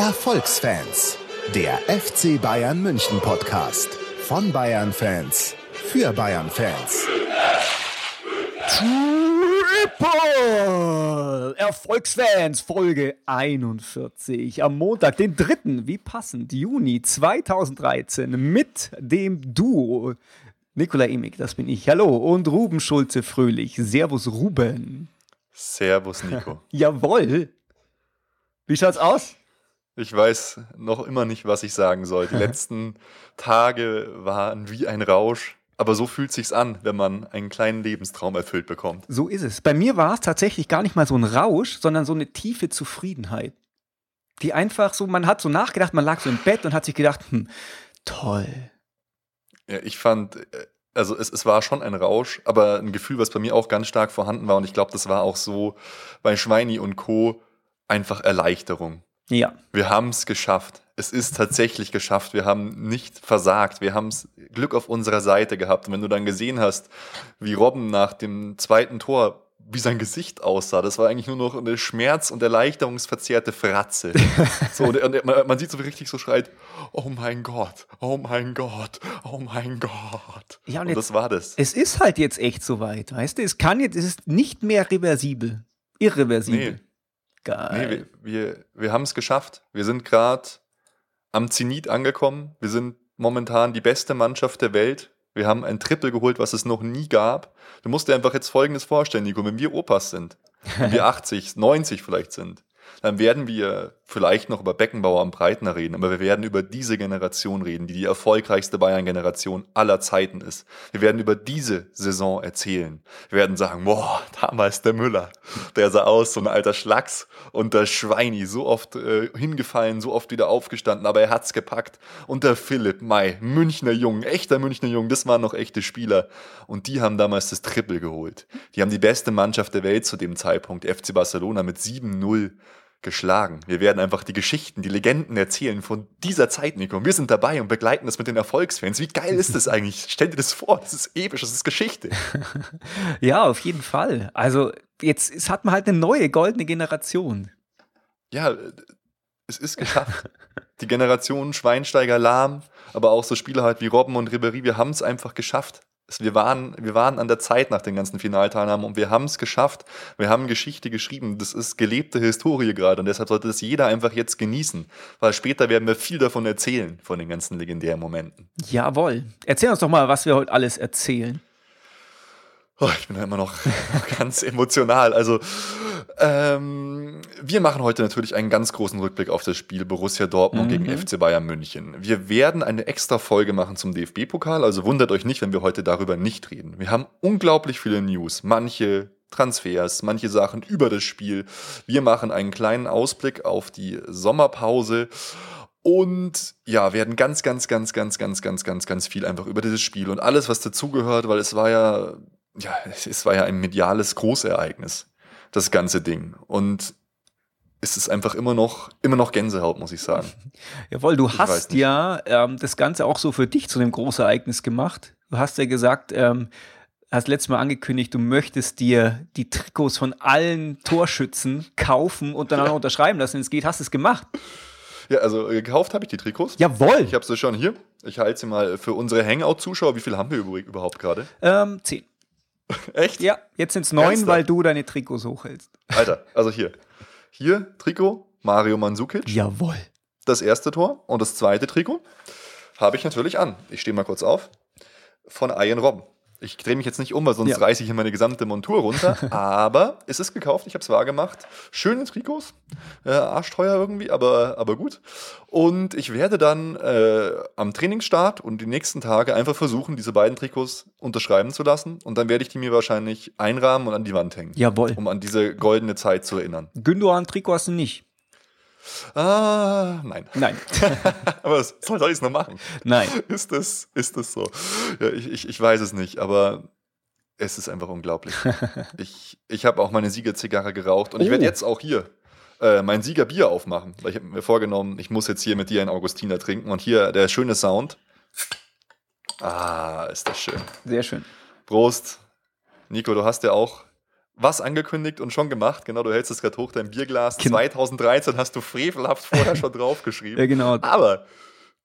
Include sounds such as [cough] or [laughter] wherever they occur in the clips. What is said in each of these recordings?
Erfolgsfans, der FC Bayern München Podcast von Bayern Fans für Bayern Fans. Triple Erfolgsfans Folge 41 am Montag, den 3. wie passend Juni 2013 mit dem Duo Nikola Emig, das bin ich. Hallo und Ruben Schulze Fröhlich. Servus Ruben. Servus Nico. [laughs] Jawohl. Wie schaut's aus? Ich weiß noch immer nicht, was ich sagen soll. Die [laughs] letzten Tage waren wie ein Rausch. Aber so fühlt sich's an, wenn man einen kleinen Lebenstraum erfüllt bekommt. So ist es. Bei mir war es tatsächlich gar nicht mal so ein Rausch, sondern so eine tiefe Zufriedenheit. Die einfach so, man hat so nachgedacht, man lag so im Bett und hat sich gedacht, hm, toll. Ja, ich fand, äh, also es, es war schon ein Rausch, aber ein Gefühl, was bei mir auch ganz stark vorhanden war. Und ich glaube, das war auch so bei Schweini und Co. einfach Erleichterung. Ja. Wir haben es geschafft. Es ist tatsächlich geschafft. Wir haben nicht versagt. Wir haben es Glück auf unserer Seite gehabt. Und wenn du dann gesehen hast, wie Robben nach dem zweiten Tor wie sein Gesicht aussah. Das war eigentlich nur noch eine schmerz- und erleichterungsverzerrte Fratze. [laughs] so, und, und man, man, sieht so wie richtig so schreit, oh mein Gott, oh mein Gott, oh mein Gott. Ja, und, und jetzt, das war das. Es ist halt jetzt echt soweit, weißt du? Es kann jetzt, es ist nicht mehr reversibel. Irreversibel. Nee. Geil. Nee, wir, wir, wir haben es geschafft. Wir sind gerade am Zenit angekommen. Wir sind momentan die beste Mannschaft der Welt. Wir haben ein Triple geholt, was es noch nie gab. Du musst dir einfach jetzt Folgendes vorstellen, Nico. Wenn wir Opas sind, wenn wir [laughs] 80, 90 vielleicht sind, dann werden wir vielleicht noch über Beckenbauer am Breitner reden, aber wir werden über diese Generation reden, die die erfolgreichste Bayern-Generation aller Zeiten ist. Wir werden über diese Saison erzählen. Wir werden sagen, boah, damals der Müller, der sah aus, so ein alter Schlacks und der Schweini, so oft äh, hingefallen, so oft wieder aufgestanden, aber er hat's gepackt. Und der Philipp May, Münchner Jungen, echter Münchner Jungen, das waren noch echte Spieler. Und die haben damals das Triple geholt. Die haben die beste Mannschaft der Welt zu dem Zeitpunkt, FC Barcelona, mit 7-0 geschlagen. Wir werden einfach die Geschichten, die Legenden erzählen von dieser Zeit, Nico. Und wir sind dabei und begleiten das mit den Erfolgsfans. Wie geil ist das eigentlich? Stell dir das vor, das ist episch, das ist Geschichte. [laughs] ja, auf jeden Fall. Also jetzt es hat man halt eine neue goldene Generation. Ja, es ist geschafft. die Generation Schweinsteiger, Lahm, aber auch so Spieler halt wie Robben und Ribery, wir haben es einfach geschafft wir waren, wir waren an der Zeit nach den ganzen Finalteilnahmen und wir haben es geschafft. Wir haben Geschichte geschrieben. Das ist gelebte Historie gerade und deshalb sollte das jeder einfach jetzt genießen, weil später werden wir viel davon erzählen, von den ganzen legendären Momenten. Jawohl. Erzähl uns doch mal, was wir heute alles erzählen. Oh, ich bin ja immer noch [laughs] ganz emotional. Also, ähm, wir machen heute natürlich einen ganz großen Rückblick auf das Spiel Borussia Dortmund mhm. gegen FC Bayern München. Wir werden eine extra Folge machen zum DFB-Pokal, also wundert euch nicht, wenn wir heute darüber nicht reden. Wir haben unglaublich viele News, manche Transfers, manche Sachen über das Spiel. Wir machen einen kleinen Ausblick auf die Sommerpause. Und ja, werden ganz, ganz, ganz, ganz, ganz, ganz, ganz, ganz viel einfach über dieses Spiel und alles, was dazugehört, weil es war ja ja, es war ja ein mediales Großereignis, das ganze Ding. Und es ist einfach immer noch, immer noch Gänsehaut, muss ich sagen. [laughs] Jawohl, du ich hast ja ähm, das Ganze auch so für dich zu einem Großereignis gemacht. Du hast ja gesagt, ähm, hast letztes Mal angekündigt, du möchtest dir die Trikots von allen Torschützen kaufen und dann auch [laughs] unterschreiben lassen. Wenn es geht, hast du es gemacht. Ja, also äh, gekauft habe ich die Trikots. Jawohl. Ich habe sie schon hier. Ich halte sie mal für unsere Hangout-Zuschauer. Wie viel haben wir überhaupt gerade? Ähm, zehn. [laughs] Echt? Ja, jetzt sind es neun, weil du deine Trikots hochhältst. Alter, also hier. Hier Trikot, Mario Mandzukic. Jawohl. Das erste Tor und das zweite Trikot habe ich natürlich an. Ich stehe mal kurz auf. Von Ian Robben. Ich drehe mich jetzt nicht um, weil sonst ja. reiße ich hier meine gesamte Montur runter. [laughs] aber es ist gekauft, ich habe es wahr gemacht. Schöne Trikots, äh, arschteuer irgendwie, aber, aber gut. Und ich werde dann äh, am Trainingsstart und die nächsten Tage einfach versuchen, diese beiden Trikots unterschreiben zu lassen. Und dann werde ich die mir wahrscheinlich einrahmen und an die Wand hängen. Jawohl. Um an diese goldene Zeit zu erinnern. Gündogan-Trikot hast du nicht. Ah, nein. Nein. [laughs] aber was soll ich es noch machen? Nein. Ist das, ist das so? Ja, ich, ich, ich weiß es nicht, aber es ist einfach unglaublich. [laughs] ich ich habe auch meine Siegerzigarre geraucht und oh. ich werde jetzt auch hier äh, mein Siegerbier aufmachen, weil ich habe mir vorgenommen, ich muss jetzt hier mit dir einen Augustiner trinken und hier der schöne Sound. Ah, ist das schön. Sehr schön. Prost. Nico, du hast ja auch was angekündigt und schon gemacht. Genau, du hältst es gerade hoch, dein Bierglas. Genau. 2013 hast du frevelhaft vorher [laughs] schon draufgeschrieben. Ja, genau. Aber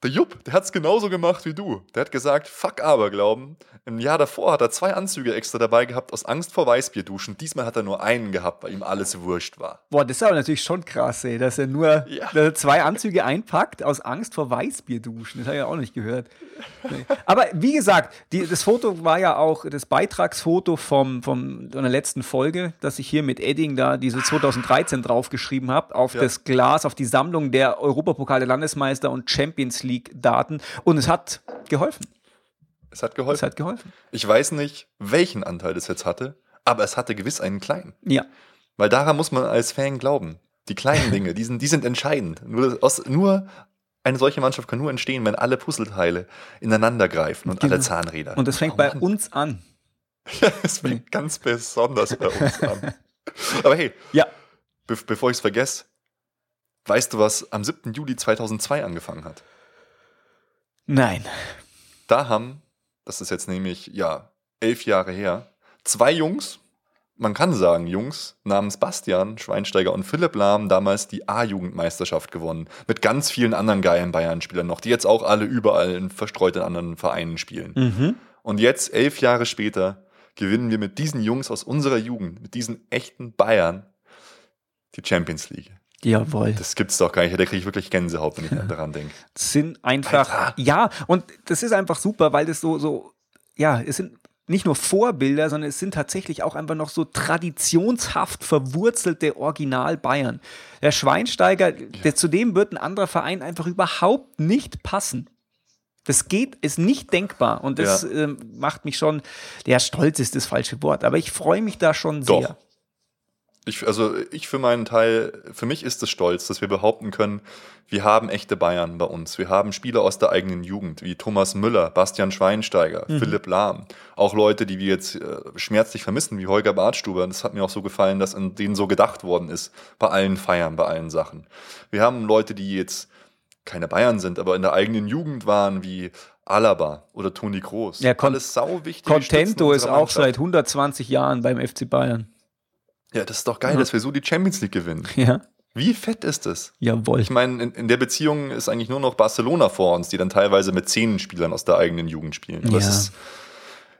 der Jupp, der hat es genauso gemacht wie du. Der hat gesagt, fuck Aberglauben. Im Jahr davor hat er zwei Anzüge extra dabei gehabt aus Angst vor Weißbierduschen. Diesmal hat er nur einen gehabt, weil ihm alles wurscht war. Boah, das ist aber natürlich schon krass, ey, dass er nur Ja. er zwei Anzüge einpackt aus Angst vor Weißbierduschen. Das habe ich ja auch nicht gehört. Nee. Aber wie gesagt, die, das Foto war ja auch das Beitragsfoto vom, vom, von der letzten Folge, dass ich hier mit Edding da diese 2013 draufgeschrieben habe, auf Ja. das Glas, auf die Sammlung der Europapokal der Landesmeister und Champions League Daten. Und es hat geholfen. Es hat Es geholfen. hat geholfen. Ich weiß nicht, welchen Anteil das jetzt hatte, aber es hatte gewiss einen kleinen. Ja. Weil daran muss man als Fan glauben. Die kleinen Dinge, die sind, die sind entscheidend. Nur, aus, nur eine solche Mannschaft kann nur entstehen, wenn alle Puzzleteile ineinander greifen und Genau. alle Zahnräder. Und das fängt Oh bei uns an. Es fängt ganz besonders bei uns an. [laughs] Aber hey, Ja. be bevor ich es vergesse, weißt du, was am 7. Juli 2002 angefangen hat? Nein. Da haben, das ist jetzt nämlich, ja, elf Jahre her, zwei Jungs, man kann sagen Jungs, namens Bastian Schweinsteiger und Philipp Lahm damals die A-Jugendmeisterschaft gewonnen. Mit ganz vielen anderen geilen Bayern-Spielern noch, die jetzt auch alle überall in verstreut in anderen Vereinen spielen. Mhm. Und jetzt, elf Jahre später, gewinnen wir mit diesen Jungs aus unserer Jugend, mit diesen echten Bayern, die Champions League. Jawohl. Das gibt's doch gar nicht. Da kriege ich wirklich Gänsehaut, wenn ich [laughs] daran denke. sind einfach, Alter. ja, und das ist einfach super, weil das so, so, ja, es sind nicht nur Vorbilder, sondern es sind tatsächlich auch einfach noch so traditionshaft verwurzelte Original Bayern. Der Schweinsteiger, der, zu dem wird ein anderer Verein einfach überhaupt nicht passen. Das geht, ist nicht denkbar und das Ja. ähm, macht mich schon, ja, stolz ist das falsche Wort, aber ich freue mich da schon Doch. sehr. Ich, also ich für meinen Teil, für mich ist es stolz, dass wir behaupten können, wir haben echte Bayern bei uns. Wir haben Spieler aus der eigenen Jugend, wie Thomas Müller, Bastian Schweinsteiger, Philipp Lahm. Auch Leute, die wir jetzt äh, schmerzlich vermissen, wie Holger Bartstuber. Das hat mir auch so gefallen, dass an denen so gedacht worden ist, bei allen Feiern, bei allen Sachen. Wir haben Leute, die jetzt keine Bayern sind, aber in der eigenen Jugend waren, wie Alaba oder Toni Kroos. Ja, Alles sau wichtig. Contento ist auch seit 120 Jahren beim FC Bayern. Ja, das ist doch geil, dass wir so die Champions League gewinnen. Ja, Wie fett ist das? jawohl. Ich meine, in, in der Beziehung ist eigentlich nur noch Barcelona vor uns, die dann teilweise mit zehn Spielern aus der eigenen Jugend spielen. Aber es, Ja. ist,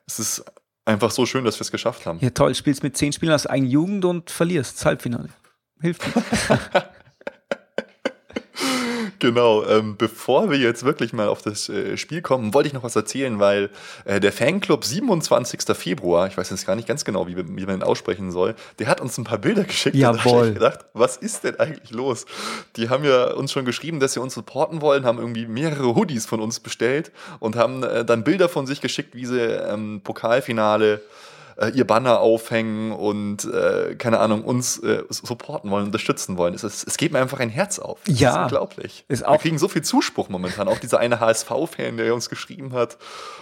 es ist einfach so schön, dass wir es geschafft haben. Ja, toll, spielst mit zehn Spielern aus eigener Jugend und verlierst das Halbfinale. Hilft. [laughs] Genau. Ähm, bevor wir jetzt wirklich mal auf das äh, Spiel kommen, wollte ich noch was erzählen, weil äh, der Fanclub 27. Februar, ich weiß jetzt gar nicht ganz genau, wie, wie man ihn aussprechen soll, der hat uns ein paar Bilder [laughs] geschickt. Jawohl. ich gedacht, was ist denn eigentlich los? Die haben ja uns schon geschrieben, dass sie uns supporten wollen, haben irgendwie mehrere Hoodies von uns bestellt und haben äh, dann Bilder von sich geschickt, wie sie ähm, Pokalfinale äh, ihr Banner aufhängen und äh, keine Ahnung uns äh, supporten wollen, unterstützen wollen. Es, ist, es geht mir einfach ein Herz auf. Das Ja. ist unglaublich. Ist Wir kriegen so viel Zuspruch momentan. Auch dieser eine HSV-Fan, der uns geschrieben hat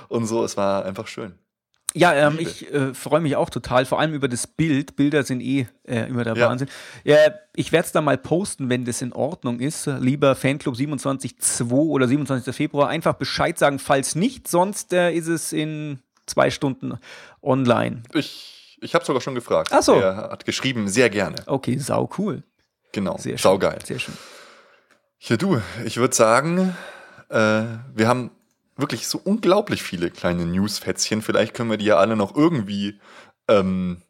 und so. Es war einfach schön. Ja, ähm, ich äh, freue mich auch total, vor allem über das Bild. Bilder sind eh äh, immer der Ja. Wahnsinn. Ja, ich werde es dann mal posten, wenn das in Ordnung ist. Lieber Fanclub 27.2 oder 27. Februar, einfach Bescheid sagen, falls nicht, sonst äh, ist es in zwei Stunden online. Ich, ich habe sogar schon gefragt. Ach so. Er hat geschrieben, sehr gerne. Okay, sau cool. Genau. Sehr schön. Saugeil. Sehr schön. Ja, du, ich würde sagen, äh, wir haben wirklich so unglaublich viele kleine Newsfätzchen. Vielleicht können wir die ja alle noch irgendwie ähm,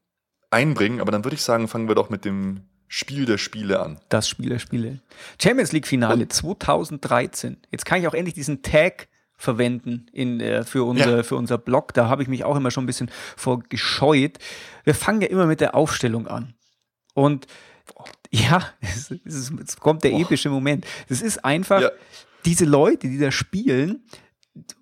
einbringen. Aber dann würde ich sagen, fangen wir doch mit dem Spiel der Spiele an. Das Spiel der Spiele. Champions League Finale 2013. Jetzt kann ich auch endlich diesen Tag verwenden in, äh, für, unser, Ja. für unser Blog. Da habe ich mich auch immer schon ein bisschen vorgescheut. Wir fangen ja immer mit der Aufstellung an. Und ja, [laughs] es, es, es kommt der Boah. epische Moment. Es ist einfach, Ja. diese Leute, die da spielen,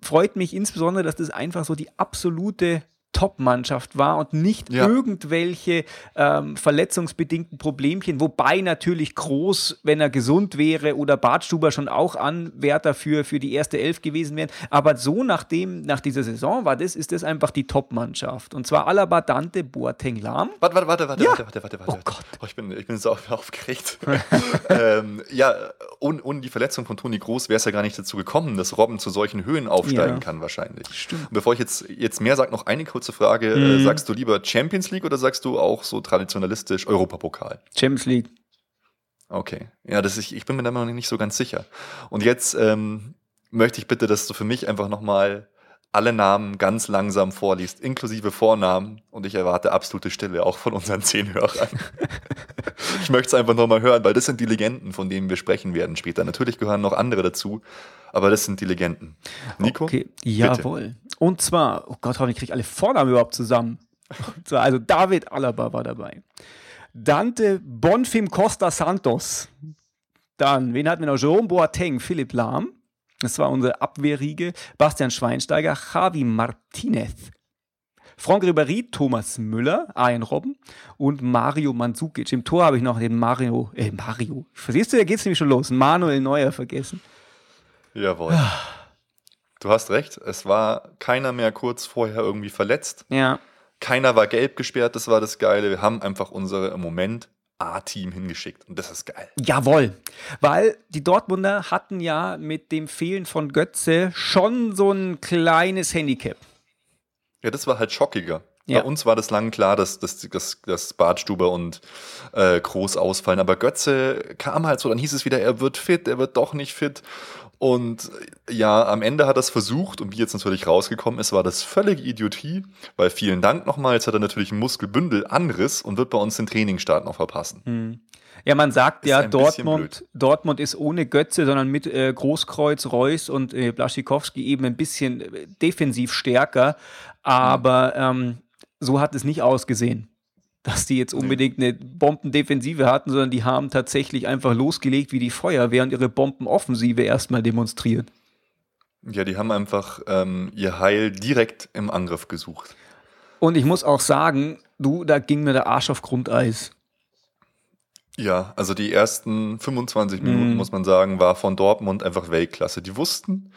freut mich insbesondere, dass das einfach so die absolute Top-Mannschaft war und nicht Ja. irgendwelche ähm, verletzungsbedingten Problemchen, wobei natürlich Groß, wenn er gesund wäre, oder Bartstuber schon auch Anwärter für, für die erste Elf gewesen wären. Aber so nach, dem, nach dieser Saison war das, ist das einfach die Top-Mannschaft. Und zwar Alaba, Dante, Boateng, Lahm. Warte, warte, warte, warte, Ja. warte, warte, warte, warte. Oh Gott. Oh, ich, bin, ich bin so [laughs] aufgeregt. [laughs] ähm, ja, ohne, ohne die Verletzung von Toni Groß wäre es ja gar nicht dazu gekommen, dass Robben zu solchen Höhen aufsteigen Ja. kann, wahrscheinlich. Stimmt. Und bevor ich jetzt, jetzt mehr sage, noch eine kurze kurze Frage. Mhm. Äh, sagst du lieber Champions League oder sagst du auch so traditionalistisch Europapokal? Champions League. Okay. Ja, das ist, ich bin mir da noch nicht so ganz sicher. Und jetzt ähm, möchte ich bitte, dass du für mich einfach nochmal alle Namen ganz langsam vorliest, inklusive Vornamen. Und ich erwarte absolute Stille, auch von unseren zehn Hörern. [laughs] ich möchte es einfach nochmal hören, weil das sind die Legenden, von denen wir sprechen werden später. Natürlich gehören noch andere dazu, aber das sind die Legenden. Nico? Okay, jawohl. Und zwar, oh Gott, hoffentlich kriege ich alle Vornamen überhaupt zusammen. [laughs] Zwar, also David Alaba war dabei. Dante Bonfim Costa Santos. Dann, wen hatten wir noch? Jerome Boateng, Philipp Lahm. Das war unsere Abwehrriege. Bastian Schweinsteiger, Javi Martinez. Franck Ribéry, Thomas Müller, Arjen Robben und Mario Mandzukic. Im Tor habe ich noch den Mario, äh, Mario. Verstehst du, da geht's nämlich schon los. Manuel Neuer vergessen. Jawohl. [sighs] Du hast recht, es war keiner mehr kurz vorher irgendwie verletzt. Ja. Keiner war gelb gesperrt, das war das Geile. Wir haben einfach unsere im Moment A-Team hingeschickt und das ist geil. Jawohl, weil die Dortmunder hatten ja mit dem Fehlen von Götze schon so ein kleines Handicap. Ja, das war halt schockiger. Ja. Bei uns war das lang klar, dass, dass, dass, dass Bartstuber und äh, Groß ausfallen. Aber Götze kam halt so, dann hieß es wieder, er wird fit, er wird doch nicht fit. Und äh, ja, am Ende hat er es versucht und wie jetzt natürlich rausgekommen ist, war das völlige Idiotie, weil vielen Dank nochmal, jetzt hat er natürlich einen Muskelbündelanriss und wird bei uns den Trainingsstart noch verpassen. Ja, man sagt Ist ja, Dortmund, Dortmund ist ohne Götze, sondern mit äh, Großkreuz, Reus und äh, Blaschikowski eben ein bisschen äh, defensiv stärker. Aber ähm, so hat es nicht ausgesehen, dass die jetzt unbedingt eine Bombendefensive hatten, sondern die haben tatsächlich einfach losgelegt wie die Feuerwehr und ihre Bombenoffensive erstmal demonstriert. Ja, die haben einfach ähm, ihr Heil direkt im Angriff gesucht. Und ich muss auch sagen, du, da ging mir der Arsch auf Grundeis. Ja, also die ersten 25 Minuten, Mhm. muss man sagen, war von Dortmund einfach Weltklasse. Die wussten,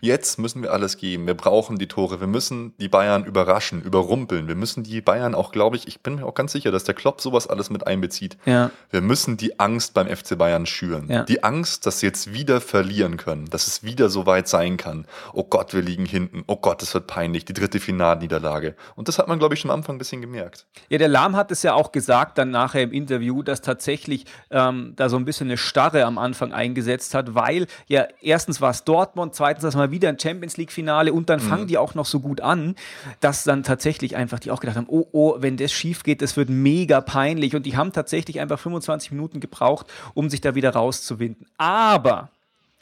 jetzt müssen wir alles geben. Wir brauchen die Tore. Wir müssen die Bayern überraschen, überrumpeln. Wir müssen die Bayern auch, glaube ich, ich bin mir auch ganz sicher, dass der Klopp sowas alles mit einbezieht. Ja. Wir müssen die Angst beim FC Bayern schüren. Ja. Die Angst, dass sie jetzt wieder verlieren können, dass es wieder so weit sein kann. Oh Gott, wir liegen hinten. Oh Gott, es wird peinlich. Die dritte Finalniederlage. Und das hat man, glaube ich, schon am Anfang ein bisschen gemerkt. Ja, der Lahm hat es ja auch gesagt, dann nachher im Interview, dass tatsächlich ähm, da so ein bisschen eine Starre am Anfang eingesetzt hat, weil ja erstens war es Dortmund, zweitens das mal wieder ein Champions League-Finale und dann fangen die auch noch so gut an, dass dann tatsächlich einfach die auch gedacht haben, oh, oh, wenn das schief geht, das wird mega peinlich und die haben tatsächlich einfach 25 Minuten gebraucht, um sich da wieder rauszuwinden. Aber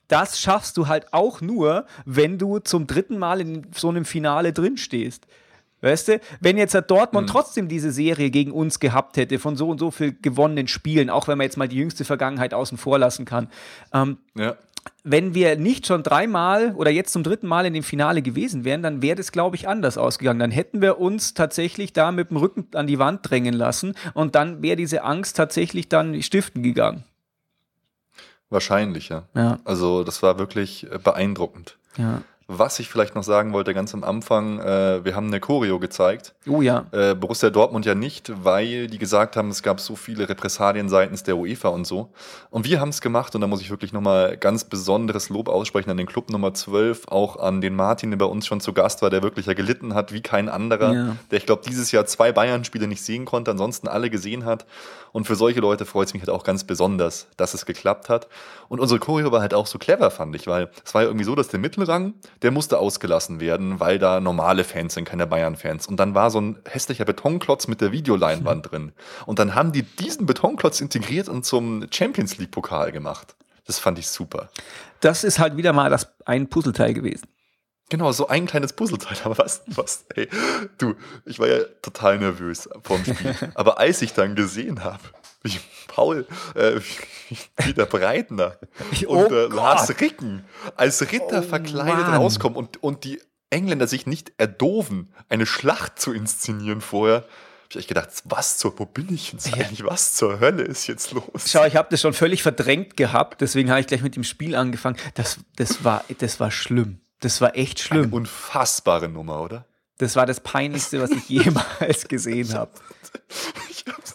das schaffst du halt auch nur, wenn du zum dritten Mal in so einem Finale drinstehst. Weißt du, wenn jetzt halt Dortmund trotzdem diese Serie gegen uns gehabt hätte, von so und so viel gewonnenen Spielen, auch wenn man jetzt mal die jüngste Vergangenheit außen vor lassen kann, ähm, Ja. Wenn wir nicht schon dreimal oder jetzt zum dritten Mal in dem Finale gewesen wären, dann wäre das, glaube ich, anders ausgegangen. Dann hätten wir uns tatsächlich da mit dem Rücken an die Wand drängen lassen und dann wäre diese Angst tatsächlich dann stiften gegangen. Wahrscheinlich, ja. Ja, Also das war wirklich äh, beeindruckend. ja. Was ich vielleicht noch sagen wollte, ganz am Anfang, äh, wir haben eine Choreo gezeigt. Oh ja. Äh, Borussia Dortmund ja nicht, weil die gesagt haben, es gab so viele Repressalien seitens der UEFA und so. Und wir haben es gemacht und da muss ich wirklich nochmal ganz besonderes Lob aussprechen an den Club Nummer 12, auch an den Martin, der bei uns schon zu Gast war, der wirklich ja gelitten hat wie kein anderer, Ja. der ich glaube dieses Jahr zwei Bayern-Spiele nicht sehen konnte, ansonsten alle gesehen hat. Und für solche Leute freut es mich halt auch ganz besonders, dass es geklappt hat. Und unsere Choreo war halt auch so clever, fand ich, weil es war ja irgendwie so, dass der Mittelrang, der musste ausgelassen werden, weil da normale Fans sind, keine Bayern-Fans. Und dann war so ein hässlicher Betonklotz mit der Videoleinwand drin. Und dann haben die diesen Betonklotz integriert und zum Champions League-Pokal gemacht. Das fand ich super. Das ist halt wieder mal das, ein Puzzleteil gewesen. Genau, so ein kleines Puzzleteil. [laughs] Aber was, was, ey, du, ich war ja total nervös vorm Spiel. [laughs] Aber als ich dann gesehen habe, wie Paul, äh, wie Peter Breitner Oh und äh. Lars Ricken als Ritter Oh verkleidet Mann. rauskommen und, und die Engländer sich nicht erdoven, eine Schlacht zu inszenieren vorher, habe ich echt gedacht, was zur, wo bin ich jetzt eigentlich? Was zur Hölle ist jetzt los? Schau, ich habe das schon völlig verdrängt gehabt, deswegen habe ich gleich mit dem Spiel angefangen. Das, das, war, das war schlimm. Das war echt Eine schlimm. unfassbare Nummer, oder? Das war das Peinlichste, was ich jemals gesehen habe.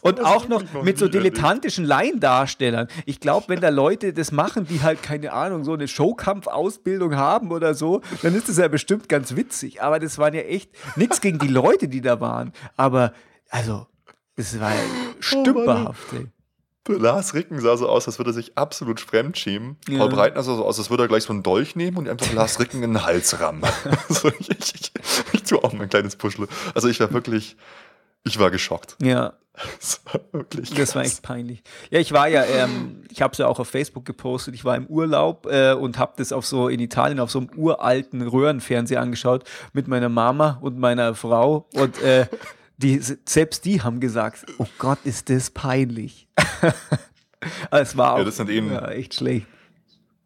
Und auch noch mit so dilettantischen Laiendarstellern. Ich glaube, wenn da Leute das machen, die halt, keine Ahnung, so eine Showkampfausbildung haben oder so, dann ist das ja bestimmt ganz witzig. Aber das waren ja echt nichts gegen die Leute, die da waren. Aber, also, es war ja stümperhaft. ey. Lars Ricken sah so aus, als würde er sich absolut fremdschämen. Ja. Paul Breitner sah so aus, als würde er gleich so einen Dolch nehmen und einfach Lars Ricken in den Hals rammen. [laughs] so, ich, ich, ich, ich tue auch mein kleines Puschel. Also ich war wirklich, ich war geschockt. Ja. Das war wirklich Das war krass. echt peinlich. Ja, ich war ja, ähm, ich habe es ja auch auf Facebook gepostet, ich war im Urlaub äh, und habe das auf so in Italien auf so einem uralten Röhrenfernseher angeschaut mit meiner Mama und meiner Frau und äh, die, selbst die haben gesagt, oh Gott, ist das peinlich. [laughs] es war auch Ja, das sind eben- ja, echt schlecht.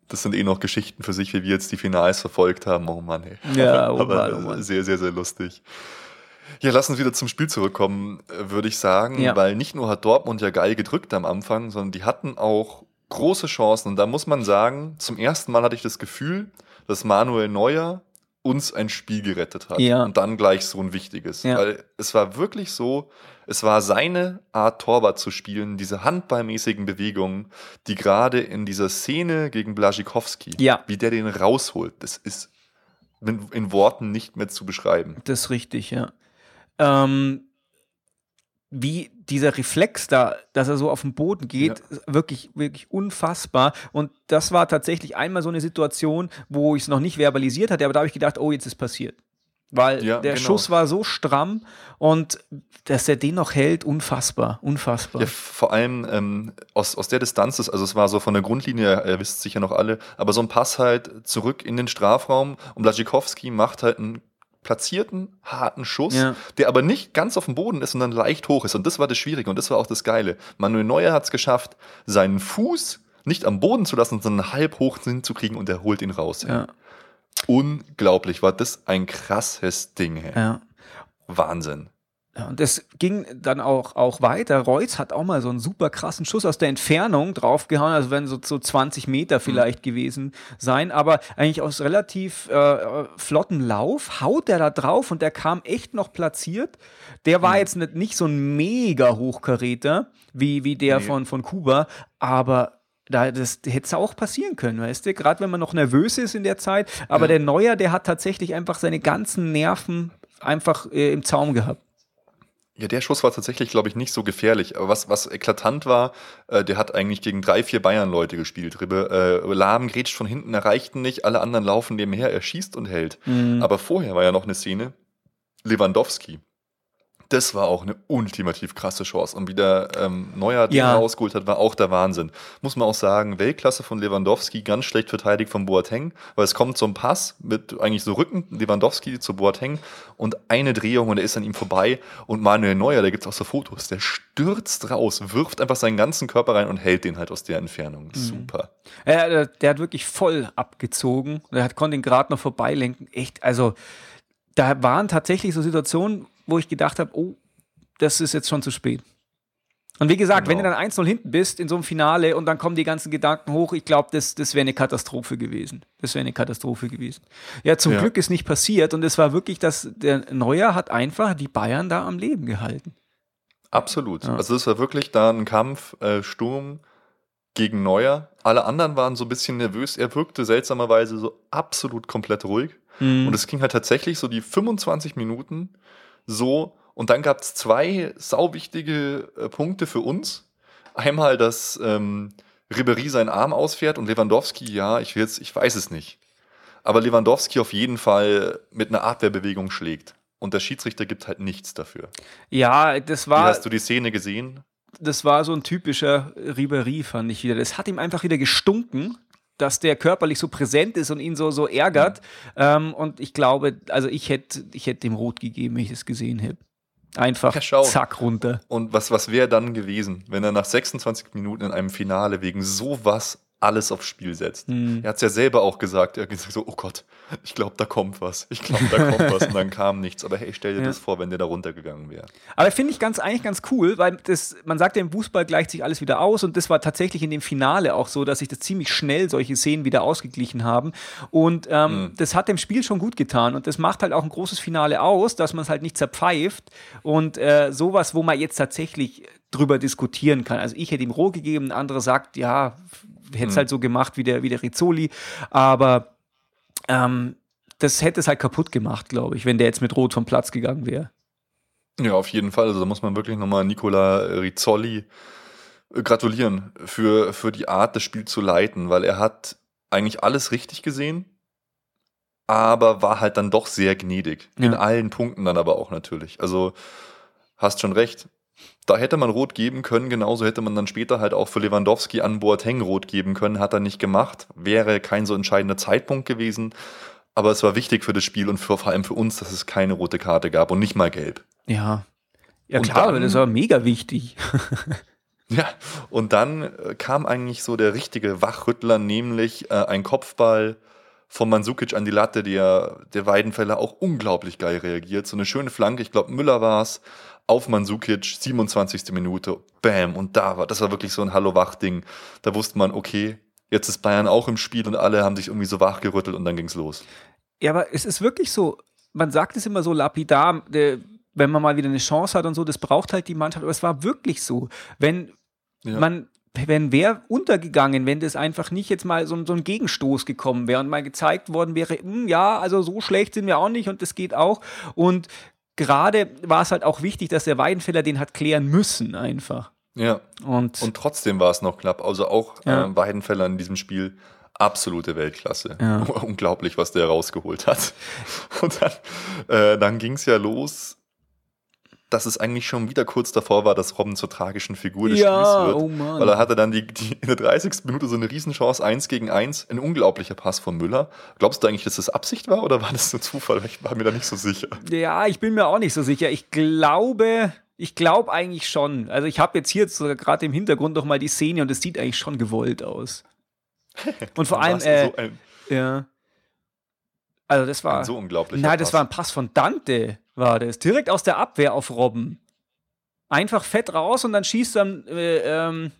Das sind eh noch Geschichten für sich, wie wir jetzt die Finals verfolgt haben. Oh Mann, ey. Ja, oh Aber Mann, oh Mann. sehr, sehr, sehr lustig. Ja, lass uns wieder zum Spiel zurückkommen, würde ich sagen, Ja. weil nicht nur hat Dortmund ja geil gedrückt am Anfang, sondern die hatten auch große Chancen. Und da muss man sagen, zum ersten Mal hatte ich das Gefühl, dass Manuel Neuer uns ein Spiel gerettet hat. Ja. Und dann gleich so ein wichtiges. Ja. Weil es war wirklich so, es war seine Art Torwart zu spielen, diese handballmäßigen Bewegungen, die gerade in dieser Szene gegen Blaschikowski, Ja. wie der den rausholt, das ist in, in Worten nicht mehr zu beschreiben. Das ist richtig, ja. Ähm, wie dieser Reflex da, dass er so auf den Boden geht, wirklich, wirklich unfassbar. Und das war tatsächlich einmal so eine Situation, wo ich es noch nicht verbalisiert hatte, aber da habe ich gedacht, oh, jetzt ist passiert. Weil Ja, der genau. Schuss war so stramm und dass er den noch hält, unfassbar, unfassbar. Ja, vor allem ähm, aus, aus der Distanz, ist, also es war so von der Grundlinie, ihr wisst sicher noch alle, aber so ein Pass halt zurück in den Strafraum und Blaschikowski macht halt einen platzierten, harten Schuss, Ja. der aber nicht ganz auf dem Boden ist, sondern leicht hoch ist. Und das war das Schwierige und das war auch das Geile. Manuel Neuer hat es geschafft, seinen Fuß nicht am Boden zu lassen, sondern halb hoch hinzukriegen und er holt ihn raus. ja, Unglaublich, war das ein krasses Ding. Wahnsinn. Und das ging dann auch, auch weiter. Reutz hat auch mal so einen super krassen Schuss aus der Entfernung draufgehauen, also werden so, so 20 Meter vielleicht gewesen sein, aber eigentlich aus relativ äh, flotten Lauf haut der da drauf und der kam echt noch platziert. Der war jetzt nicht, nicht so ein mega Hochkaräter wie, wie der Nee. von, von Kuba, aber da, das hätte es auch passieren können, weißt du? Gerade wenn man noch nervös ist in der Zeit. Aber Ja. der Neuer, der hat tatsächlich einfach seine ganzen Nerven einfach äh, im Zaum gehabt. Ja, der Schuss war tatsächlich, glaube ich, nicht so gefährlich. Aber was, was eklatant war, äh, der hat eigentlich gegen drei, vier Bayern-Leute gespielt. Ribbe, äh, Lahm grätscht von hinten, erreichten nicht, alle anderen laufen nebenher, er schießt und hält. Mhm. Aber vorher war ja noch eine Szene, Lewandowski. Das war auch eine ultimativ krasse Chance. Und wie der ähm, Neuer den Ja. rausgeholt hat, war auch der Wahnsinn. Muss man auch sagen, Weltklasse von Lewandowski, ganz schlecht verteidigt von Boateng, weil es kommt so ein Pass mit eigentlich so Rücken, Lewandowski zu Boateng und eine Drehung und er ist an ihm vorbei. Und Manuel Neuer, da gibt es auch so Fotos, der stürzt raus, wirft einfach seinen ganzen Körper rein und hält den halt aus der Entfernung. Super. Ja, der, der hat wirklich voll abgezogen. Der hat, konnte ihn gerade noch vorbeilenken. Echt, also da waren tatsächlich so Situationen, wo ich gedacht habe, oh, das ist jetzt schon zu spät. Und wie gesagt, wenn du Genau. dann 1-0 hinten bist in so einem Finale und dann kommen die ganzen Gedanken hoch, ich glaube, das, das wäre eine Katastrophe gewesen. Das wäre eine Katastrophe gewesen. Ja, zum Ja. Glück ist nicht passiert und es war wirklich, dass der Neuer hat einfach die Bayern da am Leben gehalten. Absolut. Ja. Also es war wirklich da ein Kampf, äh, Sturm gegen Neuer. Alle anderen waren so ein bisschen nervös. Er wirkte seltsamerweise so absolut komplett ruhig. Mhm. Und es ging halt tatsächlich so die 25 Minuten so. Und dann gab es zwei sauwichtige äh, Punkte für uns. Einmal, dass ähm, Ribéry seinen Arm ausfährt und Lewandowski, ja, ich, will jetzt, ich weiß es nicht. Aber Lewandowski auf jeden Fall mit einer Abwehrbewegung schlägt. Und der Schiedsrichter gibt halt nichts dafür. ja, das Wie war. hast du die Szene gesehen? das war so ein typischer Ribery, fand ich wieder. Das hat ihm einfach wieder gestunken, dass der körperlich so präsent ist und ihn so, so ärgert. Ähm, und ich glaube, also ich hätte ich hätt dem Rot gegeben, wenn ich es gesehen hätte. Einfach Ja, zack runter. Und was, was wäre dann gewesen, wenn er nach 26 Minuten in einem Finale wegen sowas alles aufs Spiel setzt. Mhm. Er hat es ja selber auch gesagt. Er hat gesagt so, oh Gott, ich glaube, da kommt was. Ich glaube, da kommt was. Und dann kam nichts. Aber hey, stell dir [laughs] Ja. das vor, wenn der da runtergegangen wäre. Aber finde ich ganz, eigentlich ganz cool, weil das, man sagt ja im Fußball gleicht sich alles wieder aus und das war tatsächlich in dem Finale auch so, dass sich das ziemlich schnell solche Szenen wieder ausgeglichen haben. Und ähm, das hat dem Spiel schon gut getan und das macht halt auch ein großes Finale aus, dass man es halt nicht zerpfeift und äh, sowas, wo man jetzt tatsächlich drüber diskutieren kann. Also ich hätte ihm roh gegeben, ein anderer sagt, ja, hätte es halt so gemacht wie der, wie der Rizzoli, aber ähm, das hätte es halt kaputt gemacht, glaube ich, wenn der jetzt mit Rot vom Platz gegangen wäre. Ja, auf jeden Fall. Also da muss man wirklich nochmal Nicola Rizzoli äh, gratulieren für, für die Art, das Spiel zu leiten, weil er hat eigentlich alles richtig gesehen, aber war halt dann doch sehr gnädig. In Ja. allen Punkten dann aber auch natürlich. Also hast schon recht. Da hätte man rot geben können, genauso hätte man dann später halt auch für Lewandowski an Boateng rot geben können, hat er nicht gemacht. Wäre kein so entscheidender Zeitpunkt gewesen. Aber es war wichtig für das Spiel und für, vor allem für uns, dass es keine rote Karte gab und nicht mal gelb. Ja. Ja, Und klar, dann- das war mega wichtig. [laughs] Ja, und dann äh, kam eigentlich so der richtige Wachrüttler, nämlich äh, ein Kopfball von Mandzukic an die Latte, der, der Weidenfeller auch unglaublich geil reagiert. So eine schöne Flanke, ich glaube Müller war es, auf Mandzukic, 27. Minute, bam, und da war, das war wirklich so ein Hallo-Wach-Ding. Da wusste man, okay, jetzt ist Bayern auch im Spiel und alle haben sich irgendwie so wachgerüttelt und dann ging's los. Ja, aber es ist wirklich so, man sagt es immer so lapidar, wenn man mal wieder eine Chance hat und so, das braucht halt die Mannschaft, aber es war wirklich so. Wenn Ja. man, wenn wer untergegangen, wenn das einfach nicht jetzt mal so, so ein Gegenstoß gekommen wäre und mal gezeigt worden wäre, hm, ja, also so schlecht sind wir auch nicht und das geht auch. Und gerade war es halt auch wichtig, dass der Weidenfeller den hat klären müssen einfach. Ja, Und, und trotzdem war es noch knapp. Also auch Ja. äh, Weidenfeller in diesem Spiel absolute Weltklasse. Ja. [laughs] Unglaublich, was der rausgeholt hat. [laughs] Und dann, äh, dann ging es ja los, dass es eigentlich schon wieder kurz davor war, dass Robben zur tragischen Figur des Ja, Spiels wird. oh Mann. Weil er hatte dann die, die, in der 30. Minute so eine Riesenchance, 1 gegen 1, ein unglaublicher Pass von Müller. Glaubst du eigentlich, dass das Absicht war oder war das nur Zufall? Ich war mir da nicht so sicher. Ja, ich bin mir auch nicht so sicher. Ich glaube, ich glaube eigentlich schon. Also ich habe jetzt hier gerade im Hintergrund noch mal die Szene und es sieht eigentlich schon gewollt aus. [laughs] Und vor allem, äh, so ein, ja. Also das war. ein so unglaublicher Nein, das Pass. war ein Pass von Dante, war das. Direkt aus der Abwehr auf Robben. Einfach fett raus und dann schießt dann. Äh, ähm,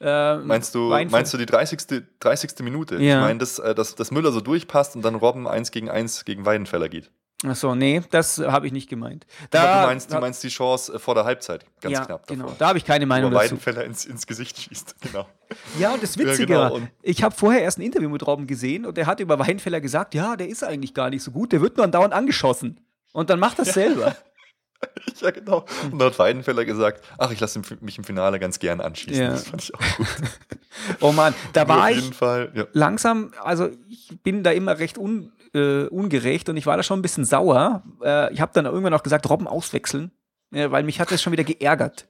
äh, Meinst du, Weinfeld- meinst du die 30. 30. Minute? Ja. Ich meine, dass, äh, dass, dass Müller so durchpasst und dann Robben 1 gegen 1 gegen Weidenfeller geht. Achso, nee, das habe ich nicht gemeint. Da, du, meinst, du meinst die Chance äh, vor der Halbzeit, ganz ja, knapp genau. davor. Da habe ich keine Wo Meinung dazu. Weidenfeller ins, ins Gesicht schießt. [laughs] Genau. Ja, und das Ja, Witzige, genau, und- ich habe vorher erst ein Interview mit Robben gesehen und der hat über Weinfeller gesagt, ja, der ist eigentlich gar nicht so gut, der wird nur andauernd angeschossen. Und dann macht das selber. [laughs] Ja, genau. Und dann hat Weidenfeller gesagt, ach, ich lasse mich im Finale ganz gern anschießen. Ja. Das fand ich auch gut. [laughs] Oh Mann, da war ich Fall, ja. langsam, also ich bin da immer recht un, äh, ungerecht und ich war da schon ein bisschen sauer. Äh, ich habe dann irgendwann auch gesagt, Robben auswechseln, äh, weil mich hat das schon wieder geärgert,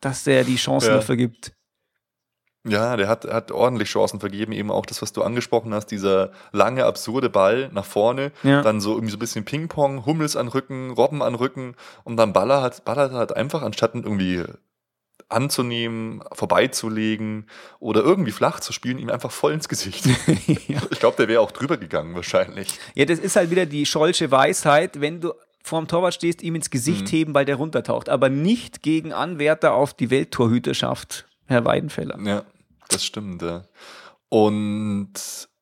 dass der die Chancen Ja. dafür gibt. Ja, der hat, hat ordentlich Chancen vergeben, eben auch das, was du angesprochen hast, dieser lange, absurde Ball nach vorne, Ja. dann so irgendwie so ein bisschen Ping-Pong, Hummels an Rücken, Robben an Rücken und dann Baller hat, Baller hat einfach, anstatt irgendwie anzunehmen, vorbeizulegen oder irgendwie flach zu spielen, ihm einfach voll ins Gesicht. [laughs] ja. Ich glaube, der wäre auch drüber gegangen wahrscheinlich. ja, das ist halt wieder die Scholsche Weisheit, wenn du vorm Torwart stehst, ihm ins Gesicht heben, weil der runtertaucht, aber nicht gegen Anwärter auf die Welttorhüterschaft, Herr Weidenfeller. Ja, das stimmt. Ja. Und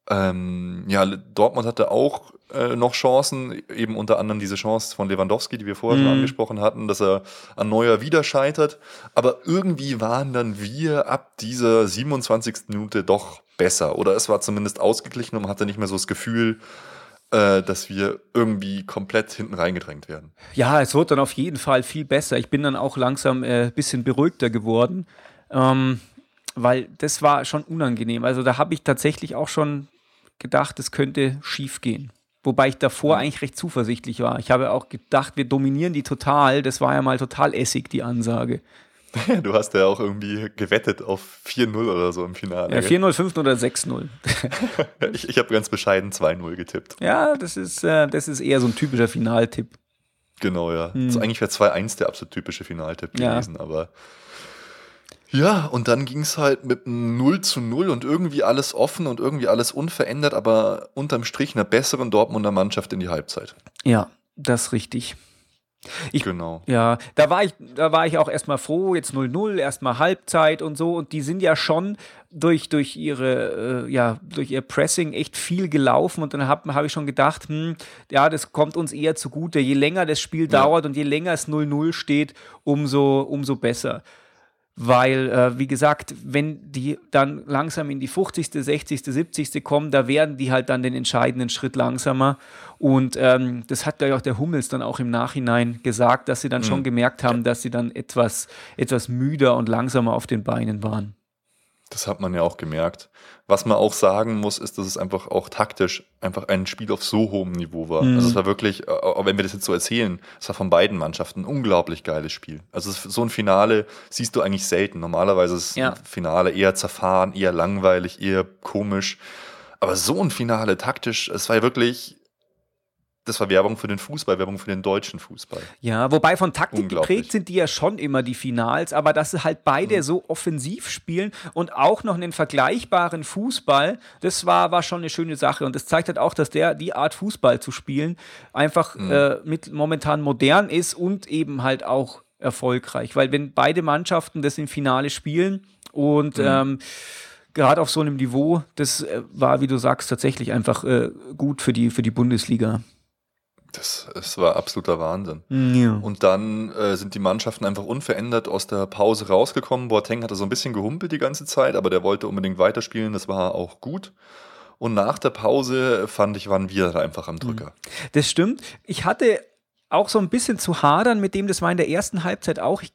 ähm, ja, Dortmund hatte auch äh, noch Chancen, eben unter anderem diese Chance von Lewandowski, die wir vorher schon Mhm. angesprochen hatten, dass er an Neuer wieder scheitert. Aber irgendwie waren dann wir ab dieser 27. Minute doch besser. Oder es war zumindest ausgeglichen und man hatte nicht mehr so das Gefühl, äh, dass wir irgendwie komplett hinten reingedrängt werden. Ja, es wird dann auf jeden Fall viel besser. Ich bin dann auch langsam ein äh, bisschen beruhigter geworden, ähm, weil das war schon unangenehm. Also da habe ich tatsächlich auch schon gedacht, es könnte schief gehen. Wobei ich davor eigentlich recht zuversichtlich war. Ich habe auch gedacht, wir dominieren die total. Das war ja mal total Essig, die Ansage. [laughs] Du hast ja auch irgendwie gewettet auf 4-0 oder so im Finale. Ja, gell? 4-0, 5-0 oder 6-0. [laughs] ich ich habe ganz bescheiden 2-0 getippt. Ja, das ist, äh, das ist eher so ein typischer Finaltipp. Genau, ja. Also eigentlich wäre 2-1 der absolut typische Finaltipp Ja. gewesen, aber Ja, und dann ging es halt mit einem 0 zu 0 und irgendwie alles offen und irgendwie alles unverändert, aber unterm Strich einer besseren Dortmunder Mannschaft in die Halbzeit. Ja, das ist richtig. Ich, Genau. Ja, da war ich, da war ich auch erstmal froh, jetzt 0-0, erstmal Halbzeit und so. Und die sind ja schon durch, durch ihre, äh, ja, durch ihr Pressing echt viel gelaufen. Und dann habe hab ich schon gedacht, hm, ja, das kommt uns eher zugute. Je länger das Spiel Ja. dauert und je länger es 0-0 steht, umso, umso besser. Weil, äh, wie gesagt, wenn die dann langsam in die 50., 60., 70. kommen, da werden die halt dann den entscheidenden Schritt langsamer. Und ähm, das hat ja auch der Hummels dann auch im Nachhinein gesagt, dass sie dann schon gemerkt haben, dass sie dann etwas, etwas müder und langsamer auf den Beinen waren. Das hat man ja auch gemerkt. Was man auch sagen muss, ist, dass es einfach auch taktisch einfach ein Spiel auf so hohem Niveau war. Mhm. Also es war wirklich, äh, auch wenn wir das jetzt so erzählen, es war von beiden Mannschaften ein unglaublich geiles Spiel. Also so ein Finale siehst du eigentlich selten. Normalerweise ist Ja. ein Finale eher zerfahren, eher langweilig, eher komisch. Aber so ein Finale taktisch, es war ja wirklich, das war Werbung für den Fußball, Werbung für den deutschen Fußball. Ja, wobei von Taktik geprägt sind die ja schon immer die Finals, aber dass sie halt beide Mhm. so offensiv spielen und auch noch einen vergleichbaren Fußball, das war, war schon eine schöne Sache. Und das zeigt halt auch, dass der, die Art Fußball zu spielen einfach Mhm. äh, mit momentan modern ist und eben halt auch erfolgreich. Weil wenn beide Mannschaften das im Finale spielen und Mhm. ähm, gerade auf so einem Niveau, das äh, war, wie du sagst, tatsächlich einfach äh, gut für die, für die Bundesliga. Das, das war absoluter Wahnsinn. Ja. Und dann äh, sind die Mannschaften einfach unverändert aus der Pause rausgekommen. Boateng hatte so ein bisschen gehumpelt die ganze Zeit, aber der wollte unbedingt weiterspielen. Das war auch gut. Und nach der Pause fand ich, waren wir da einfach am Drücker. Das stimmt. Ich hatte auch so ein bisschen zu hadern mit dem, das war in der ersten Halbzeit auch. Ich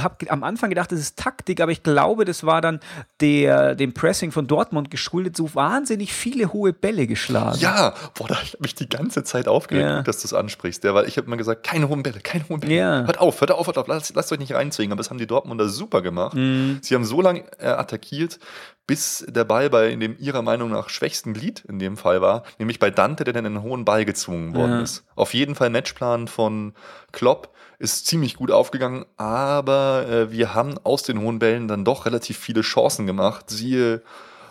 habe am Anfang gedacht, das ist Taktik, aber ich glaube, das war dann der, dem Pressing von Dortmund geschuldet, so wahnsinnig viele hohe Bälle geschlagen. Ja, boah, da habe ich mich die ganze Zeit aufgeregt, Ja. dass du es ansprichst. Ja, weil ich habe immer gesagt, keine hohen Bälle, keine hohen Bälle. Ja. Hört auf, hört auf, hört auf, lasst, lasst euch nicht reinzwingen. Aber das haben die Dortmunder super gemacht. Mhm. Sie haben so lange äh, attackiert, bis der Ball bei in dem ihrer Meinung nach schwächsten Glied in dem Fall war, nämlich bei Dante, der dann in einen hohen Ball gezwungen worden Ja. ist. Auf jeden Fall Matchplan von Klopp ist ziemlich gut aufgegangen, aber äh, wir haben aus den hohen Bällen dann doch relativ viele Chancen gemacht. Siehe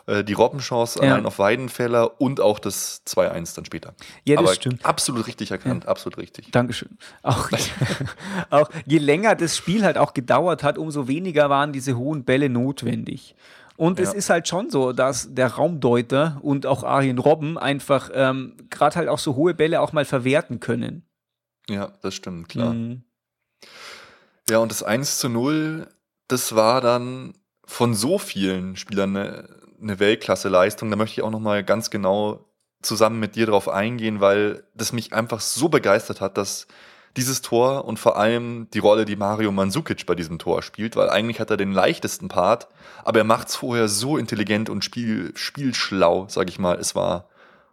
äh, die Robbenchance Ja. allein auf Weidenfeller und auch das 2-1 dann später. Ja, das aber stimmt. absolut richtig erkannt, absolut richtig. Dankeschön. Auch, [laughs] auch je länger das Spiel halt auch gedauert hat, umso weniger waren diese hohen Bälle notwendig. Und es Ja. ist halt schon so, dass der Raumdeuter und auch Arjen Robben einfach ähm, gerade halt auch so hohe Bälle auch mal verwerten können. Ja, das stimmt, klar. Mhm. Ja, und das 1 zu 0, das war dann von so vielen Spielern eine, eine Weltklasse-Leistung. Da möchte ich auch nochmal ganz genau zusammen mit dir drauf eingehen, weil das mich einfach so begeistert hat, dass dieses Tor und vor allem die Rolle, die Mario Mandzukic bei diesem Tor spielt, weil eigentlich hat er den leichtesten Part, aber er macht es vorher so intelligent und spiel, spielschlau, sag ich mal. Es war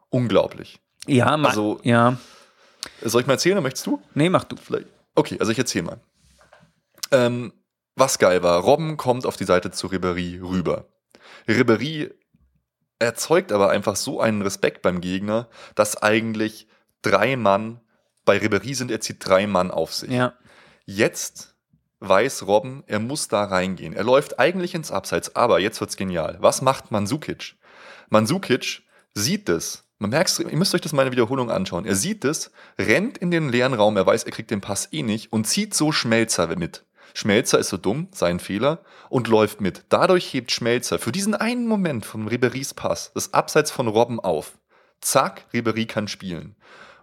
unglaublich. Ja, Also- ja. Soll ich mal erzählen oder möchtest du? Nee, mach du. Vielleicht. Okay, also ich erzähle mal. Ähm, was geil war, Robben kommt auf die Seite zu Ribéry rüber. Ribéry erzeugt aber einfach so einen Respekt beim Gegner, dass eigentlich drei Mann, bei Ribéry sind, er zieht drei Mann auf sich. Ja. Jetzt weiß Robben, er muss da reingehen. Er läuft eigentlich ins Abseits, aber jetzt wird's genial. Was macht Mandzukic? Mandzukic sieht es. Man merkt, ihr müsst euch das mal in der Wiederholung anschauen. Er sieht es, rennt in den leeren Raum, er weiß, er kriegt den Pass eh nicht und zieht so Schmelzer mit. Schmelzer ist so dumm, sein Fehler, und läuft mit. Dadurch hebt Schmelzer für diesen einen Moment von Riberys Pass das Abseits von Robben auf. Zack, Ribery kann spielen.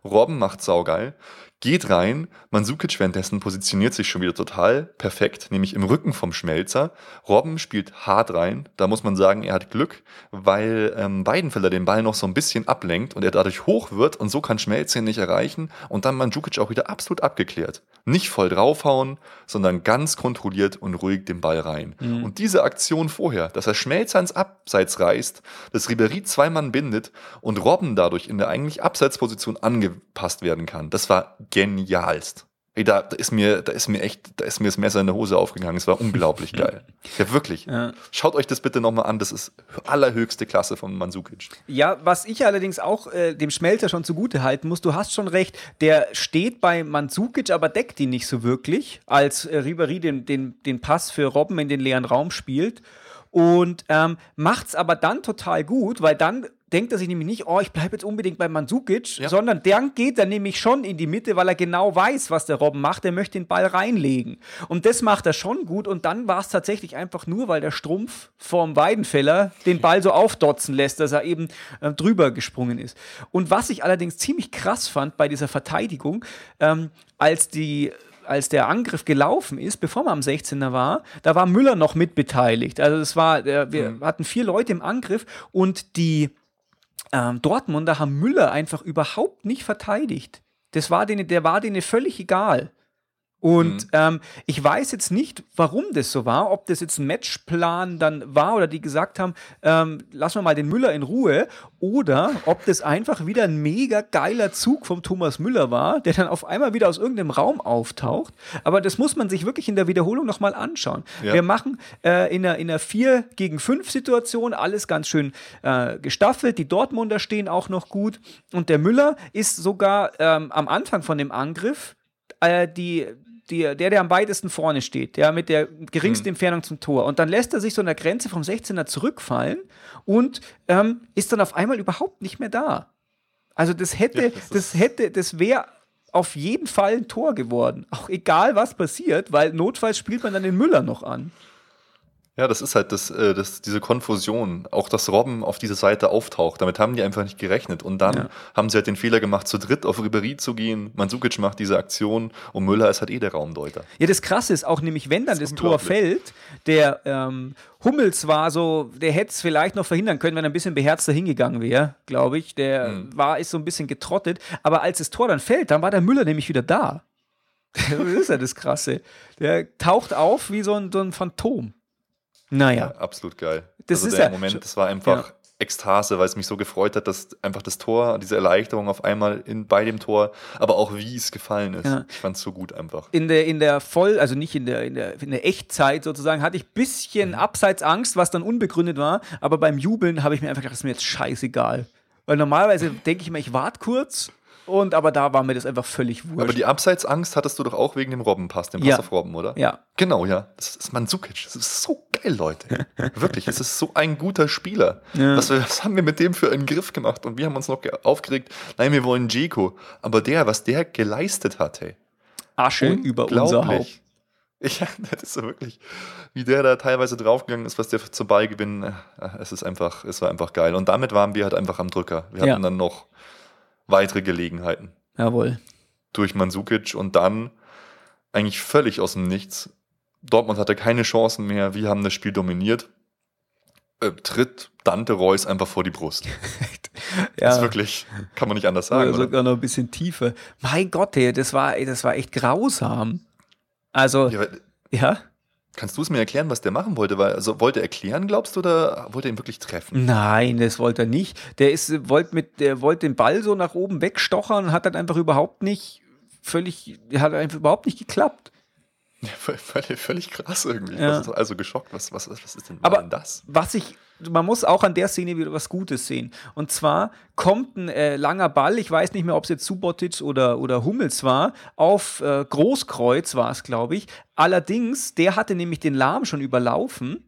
Robben macht saugeil, geht rein, Mandzukic währenddessen positioniert sich schon wieder total perfekt, nämlich im Rücken vom Schmelzer. Robben spielt hart rein, da muss man sagen, er hat Glück, weil ähm, Weidenfeller den Ball noch so ein bisschen ablenkt und er dadurch hoch wird und so kann Schmelzer ihn nicht erreichen und dann Mandzukic auch wieder absolut abgeklärt. Nicht voll draufhauen, sondern ganz kontrolliert und ruhig den Ball rein. Und diese Aktion vorher, dass er Schmelzer ins Abseits reißt, dass Ribery zwei Mann bindet und Robben dadurch in der eigentlich Abseitsposition angepasst werden kann, das war genialst. Ey, da, da, ist mir, da ist mir echt, da ist mir das Messer in der Hose aufgegangen. Es war unglaublich geil. [laughs] Ja, wirklich. Ja. Schaut euch das bitte nochmal an. Das ist allerhöchste Klasse von Mandzukic. Ja, was ich allerdings auch äh, dem Schmelzer schon zugute halten muss, du hast schon recht, der steht bei Mandzukic, aber deckt ihn nicht so wirklich, als äh, Ribéry den, den, den Pass für Robben in den leeren Raum spielt. Und ähm, macht's aber dann total gut, weil dann denkt er sich nämlich nicht, oh, ich bleibe jetzt unbedingt bei Mandzukic, Ja. sondern dann geht er nämlich schon in die Mitte, weil er genau weiß, was der Robben macht. Er möchte den Ball reinlegen. Und das macht er schon gut. Und dann war es tatsächlich einfach nur, weil der Strumpf vom Weidenfeller den Ball so aufdotzen lässt, dass er eben äh, drüber gesprungen ist. Und was ich allerdings ziemlich krass fand bei dieser Verteidigung, ähm, als die als der Angriff gelaufen ist, bevor man am 16er war, da war Müller noch mitbeteiligt. Also es war, äh, wir hatten vier Leute im Angriff und die ähm, Dortmunder haben Müller einfach überhaupt nicht verteidigt. Das war denen, der war denen völlig egal. Und ähm, ich weiß jetzt nicht, warum das so war, ob das jetzt ein Matchplan dann war oder die gesagt haben, ähm, lassen wir mal den Müller in Ruhe, oder ob das einfach wieder ein mega geiler Zug vom Thomas Müller war, der dann auf einmal wieder aus irgendeinem Raum auftaucht. Aber das muss man sich wirklich in der Wiederholung nochmal anschauen. Ja. Wir machen äh, in einer, in einer 4 gegen 5 Situation alles ganz schön äh, gestaffelt. Die Dortmunder stehen auch noch gut. Und der Müller ist sogar ähm, am Anfang von dem Angriff äh, die, der, der am weitesten vorne steht, der mit der geringsten Entfernung zum Tor. Und dann lässt er sich so an der Grenze vom 16er zurückfallen und ähm, ist dann auf einmal überhaupt nicht mehr da. Also das hätte, Ja, das das, hätte, das wäre auf jeden Fall ein Tor geworden. Auch egal, was passiert, weil notfalls spielt man dann den Müller noch an. Ja, das ist halt das, äh, das, diese Konfusion. Auch dass Robben auf diese Seite auftaucht. Damit haben die einfach nicht gerechnet. Und dann Ja. haben sie halt den Fehler gemacht, zu dritt auf Ribéry zu gehen. Mandzukic macht diese Aktion und Müller ist halt eh der Raumdeuter. Ja, das Krasse ist auch nämlich, wenn dann Das das, Tor fällt, der ähm, Hummels war so, der hätte es vielleicht noch verhindern können, wenn er ein bisschen beherzter hingegangen wäre, glaube ich. Der Mhm. war, ist so ein bisschen getrottet. Aber als das Tor dann fällt, dann war der Müller nämlich wieder da. [laughs] das ist ja das Krasse. Der taucht auf wie so ein, so ein Phantom. Naja. Absolut geil. Das also ist der ja- Moment, das war einfach Ekstase, weil es mich so gefreut hat, dass einfach das Tor, diese Erleichterung auf einmal in, bei dem Tor, aber auch wie es gefallen ist. Ja. Ich fand es so gut einfach. in der, in der Voll, also nicht in der, in der, in der Echtzeit sozusagen, hatte ich ein Mhm. bisschen Abseitsangst, was dann unbegründet war. Aber beim Jubeln habe ich mir einfach gedacht, das ist mir jetzt scheißegal. Weil normalerweise denke ich mir, ich warte kurz. Und aber da war mir das einfach völlig wurscht. Aber die Abseitsangst hattest du doch auch wegen dem Robbenpass, dem Pass Ja. auf Robben, oder? ja. Genau, ja. Das ist Mandzukic. Das ist so geil, Leute. [laughs] Wirklich, es ist so ein guter Spieler. Ja. Was, was haben wir mit dem für einen Griff gemacht? Und wir haben uns noch ge- aufgeregt, nein, wir wollen Jeko. Aber der, was der geleistet hat, hey. Asche über unser Haupt. [laughs] Ja, das ist so wirklich, wie der da teilweise draufgegangen ist, was der zu Ballgewinn, äh, es ist einfach, es war einfach geil. Und damit waren wir halt einfach am Drücker. Wir Ja. hatten dann noch weitere Gelegenheiten Jawohl. durch Mandzukic und dann eigentlich völlig aus dem Nichts. Dortmund hatte keine Chancen mehr, wir haben das Spiel dominiert. Äh, tritt Dante Reus einfach vor die Brust. [laughs] Das ist wirklich, kann man nicht anders sagen. Oder sogar noch ein bisschen tiefer. Mein Gott, ey, das war, das war echt grausam. Also, Ja, ja. Kannst du es mir erklären, was der machen wollte? Weil, also, wollte er erklären, glaubst du, oder wollte er ihn wirklich treffen? Nein, das wollte er nicht. Der ist, wollte mit, der wollte den Ball so nach oben wegstochern und hat dann einfach überhaupt nicht völlig, hat einfach überhaupt nicht geklappt. [laughs] Ja, völlig, krass irgendwie. Ja. War also geschockt. Was, was, was ist denn, Aber- denn das? Was ich, man muss auch an der Szene wieder was Gutes sehen. Und zwar kommt ein äh, langer Ball, ich weiß nicht mehr, ob es jetzt Subotic oder, oder Hummels war, auf äh, Großkreuz war es, glaube ich. Allerdings, der hatte nämlich den Lahm schon überlaufen.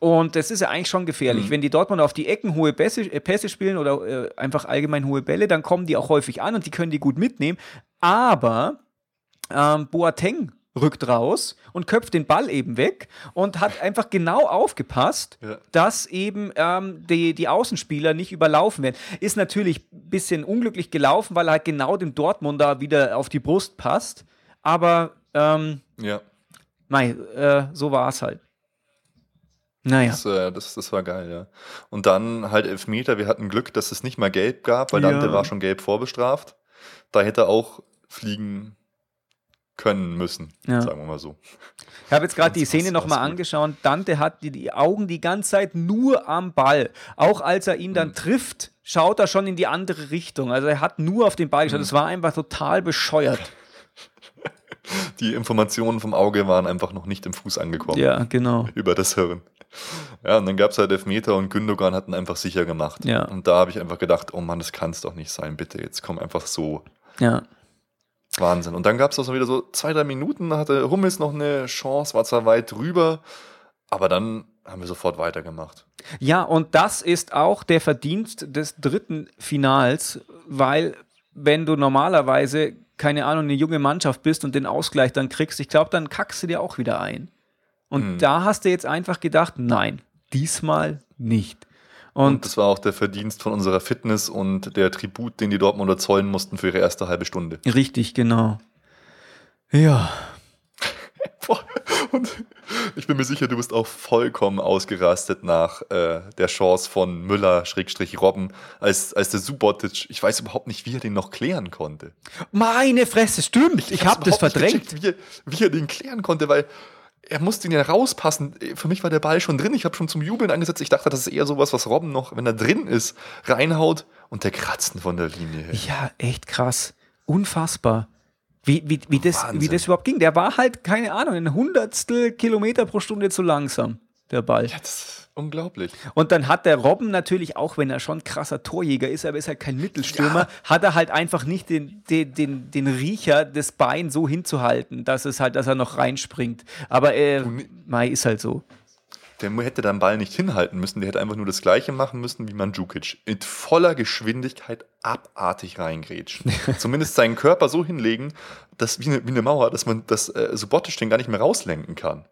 Und das ist ja eigentlich schon gefährlich. Wenn die Dortmunder auf die Ecken hohe Pässe, äh, Pässe spielen oder äh, einfach allgemein hohe Bälle, dann kommen die auch häufig an und die können die gut mitnehmen. Aber ähm, Boateng rückt raus und köpft den Ball eben weg und hat einfach genau aufgepasst, Ja. dass eben ähm, die, die Außenspieler nicht überlaufen werden. Ist natürlich ein bisschen unglücklich gelaufen, weil er halt genau dem Dortmunder wieder auf die Brust passt. Aber ähm, Ja, nein, äh, so war es halt. Naja. das, äh, das, das war geil, ja. Und dann halt Elfmeter. Wir hatten Glück, dass es nicht mal gelb gab, weil Ja. Dante war schon gelb vorbestraft. Da hätte er auch fliegen können müssen, Ja. sagen wir mal so. Ich habe jetzt gerade die Szene nochmal angeschaut. Dante hat die, die Augen die ganze Zeit nur am Ball. Auch als er ihn Mhm. dann trifft, schaut er schon in die andere Richtung. Also er hat nur auf den Ball Mhm. geschaut. Es war einfach total bescheuert. [laughs] Die Informationen vom Auge waren einfach noch nicht im Fuß angekommen. Ja, genau. Über das Hirn. Ja, und dann gab es halt Elfmeter und Gündogan hat ihn einfach sicher gemacht. Ja. Und da habe ich einfach gedacht, oh Mann, das kann es doch nicht sein, bitte, jetzt komm einfach so. Ja. Wahnsinn. Und dann gab es auch so wieder so zwei, drei Minuten, da hatte Hummels noch eine Chance, war zwar weit drüber, aber dann haben wir sofort weitergemacht. Ja, und das ist auch der Verdienst des dritten Finals, weil wenn du normalerweise, keine Ahnung, eine junge Mannschaft bist und den Ausgleich dann kriegst, ich glaube, dann kackst du dir auch wieder ein. Und Mhm. da hast du jetzt einfach gedacht, nein, diesmal nicht. Und, Und, das war auch der Verdienst von unserer Fitness und der Tribut, den die Dortmunder zollen mussten für ihre erste halbe Stunde. richtig, genau. Ja, [laughs] Boah, Und ich bin mir sicher, du bist auch vollkommen ausgerastet nach äh, der Chance von Müller-Robben, als, als der Subotic, ich weiß überhaupt nicht, wie er den noch klären konnte. meine Fresse, stimmt, ich, hab's habe das verdrängt. wie, wie er den klären konnte, weil er musste ihn ja rauspassen. Für mich war der Ball schon drin. Ich habe schon zum Jubeln angesetzt. Ich dachte, das ist eher sowas, was Robben noch, wenn er drin ist, reinhaut und der kratzen von der Linie. Ja, echt krass. Unfassbar. Wie, wie, wie, das, Wahnsinn. wie das überhaupt ging. Der war halt, keine Ahnung, ein Hundertstel Kilometer pro Stunde zu langsam, der Ball. Ja, das unglaublich. Und dann hat der Robben natürlich, auch wenn er schon krasser Torjäger ist, aber ist halt kein Mittelstürmer, Ja. hat er halt einfach nicht den, den, den, den Riecher des Bein so hinzuhalten, dass es halt, dass er noch reinspringt. Aber äh, Mai ist halt so. Der hätte den Ball nicht hinhalten müssen, der hätte einfach nur das Gleiche machen müssen wie Mandzukic. Mit voller Geschwindigkeit abartig reingrätschen. [laughs] Zumindest seinen Körper so hinlegen, dass wie eine, wie eine Mauer, dass man das äh, Subotic den gar nicht mehr rauslenken kann.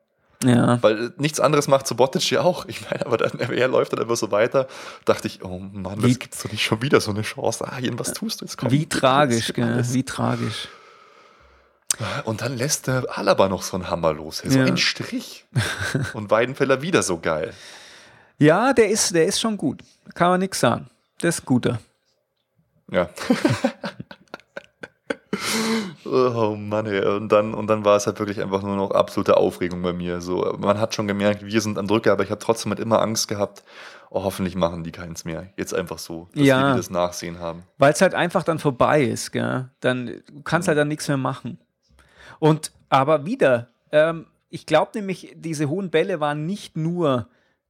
Ja. Weil äh, nichts anderes macht Subotic ja auch. Ich meine, aber dann, [laughs] er läuft dann einfach so weiter. Dachte ich, oh Mann, Wie- das gibt's doch nicht schon wieder so eine Chance. Ah, Jen, was tust du jetzt? Komm, Wie tragisch, gell? Wie tragisch. Und dann lässt der Alaba noch so einen Hammer los. So Ja. ein Strich. Und Weidenfeller wieder so geil. Ja, der ist, der ist schon gut. Kann man nichts sagen. Der ist guter. Ja. [laughs] oh Mann, ey. Und dann, und dann war es halt wirklich einfach nur noch absolute Aufregung bei mir. So, man hat schon gemerkt, wir sind am Drücker, aber ich habe trotzdem halt immer Angst gehabt, oh, hoffentlich machen die keins mehr. Jetzt einfach so, dass Ja. die das Nachsehen haben. Weil es halt einfach dann vorbei ist, gell? Dann du kannst halt dann nichts mehr machen. Und aber wieder, ähm, ich glaube nämlich, diese hohen Bälle waren nicht nur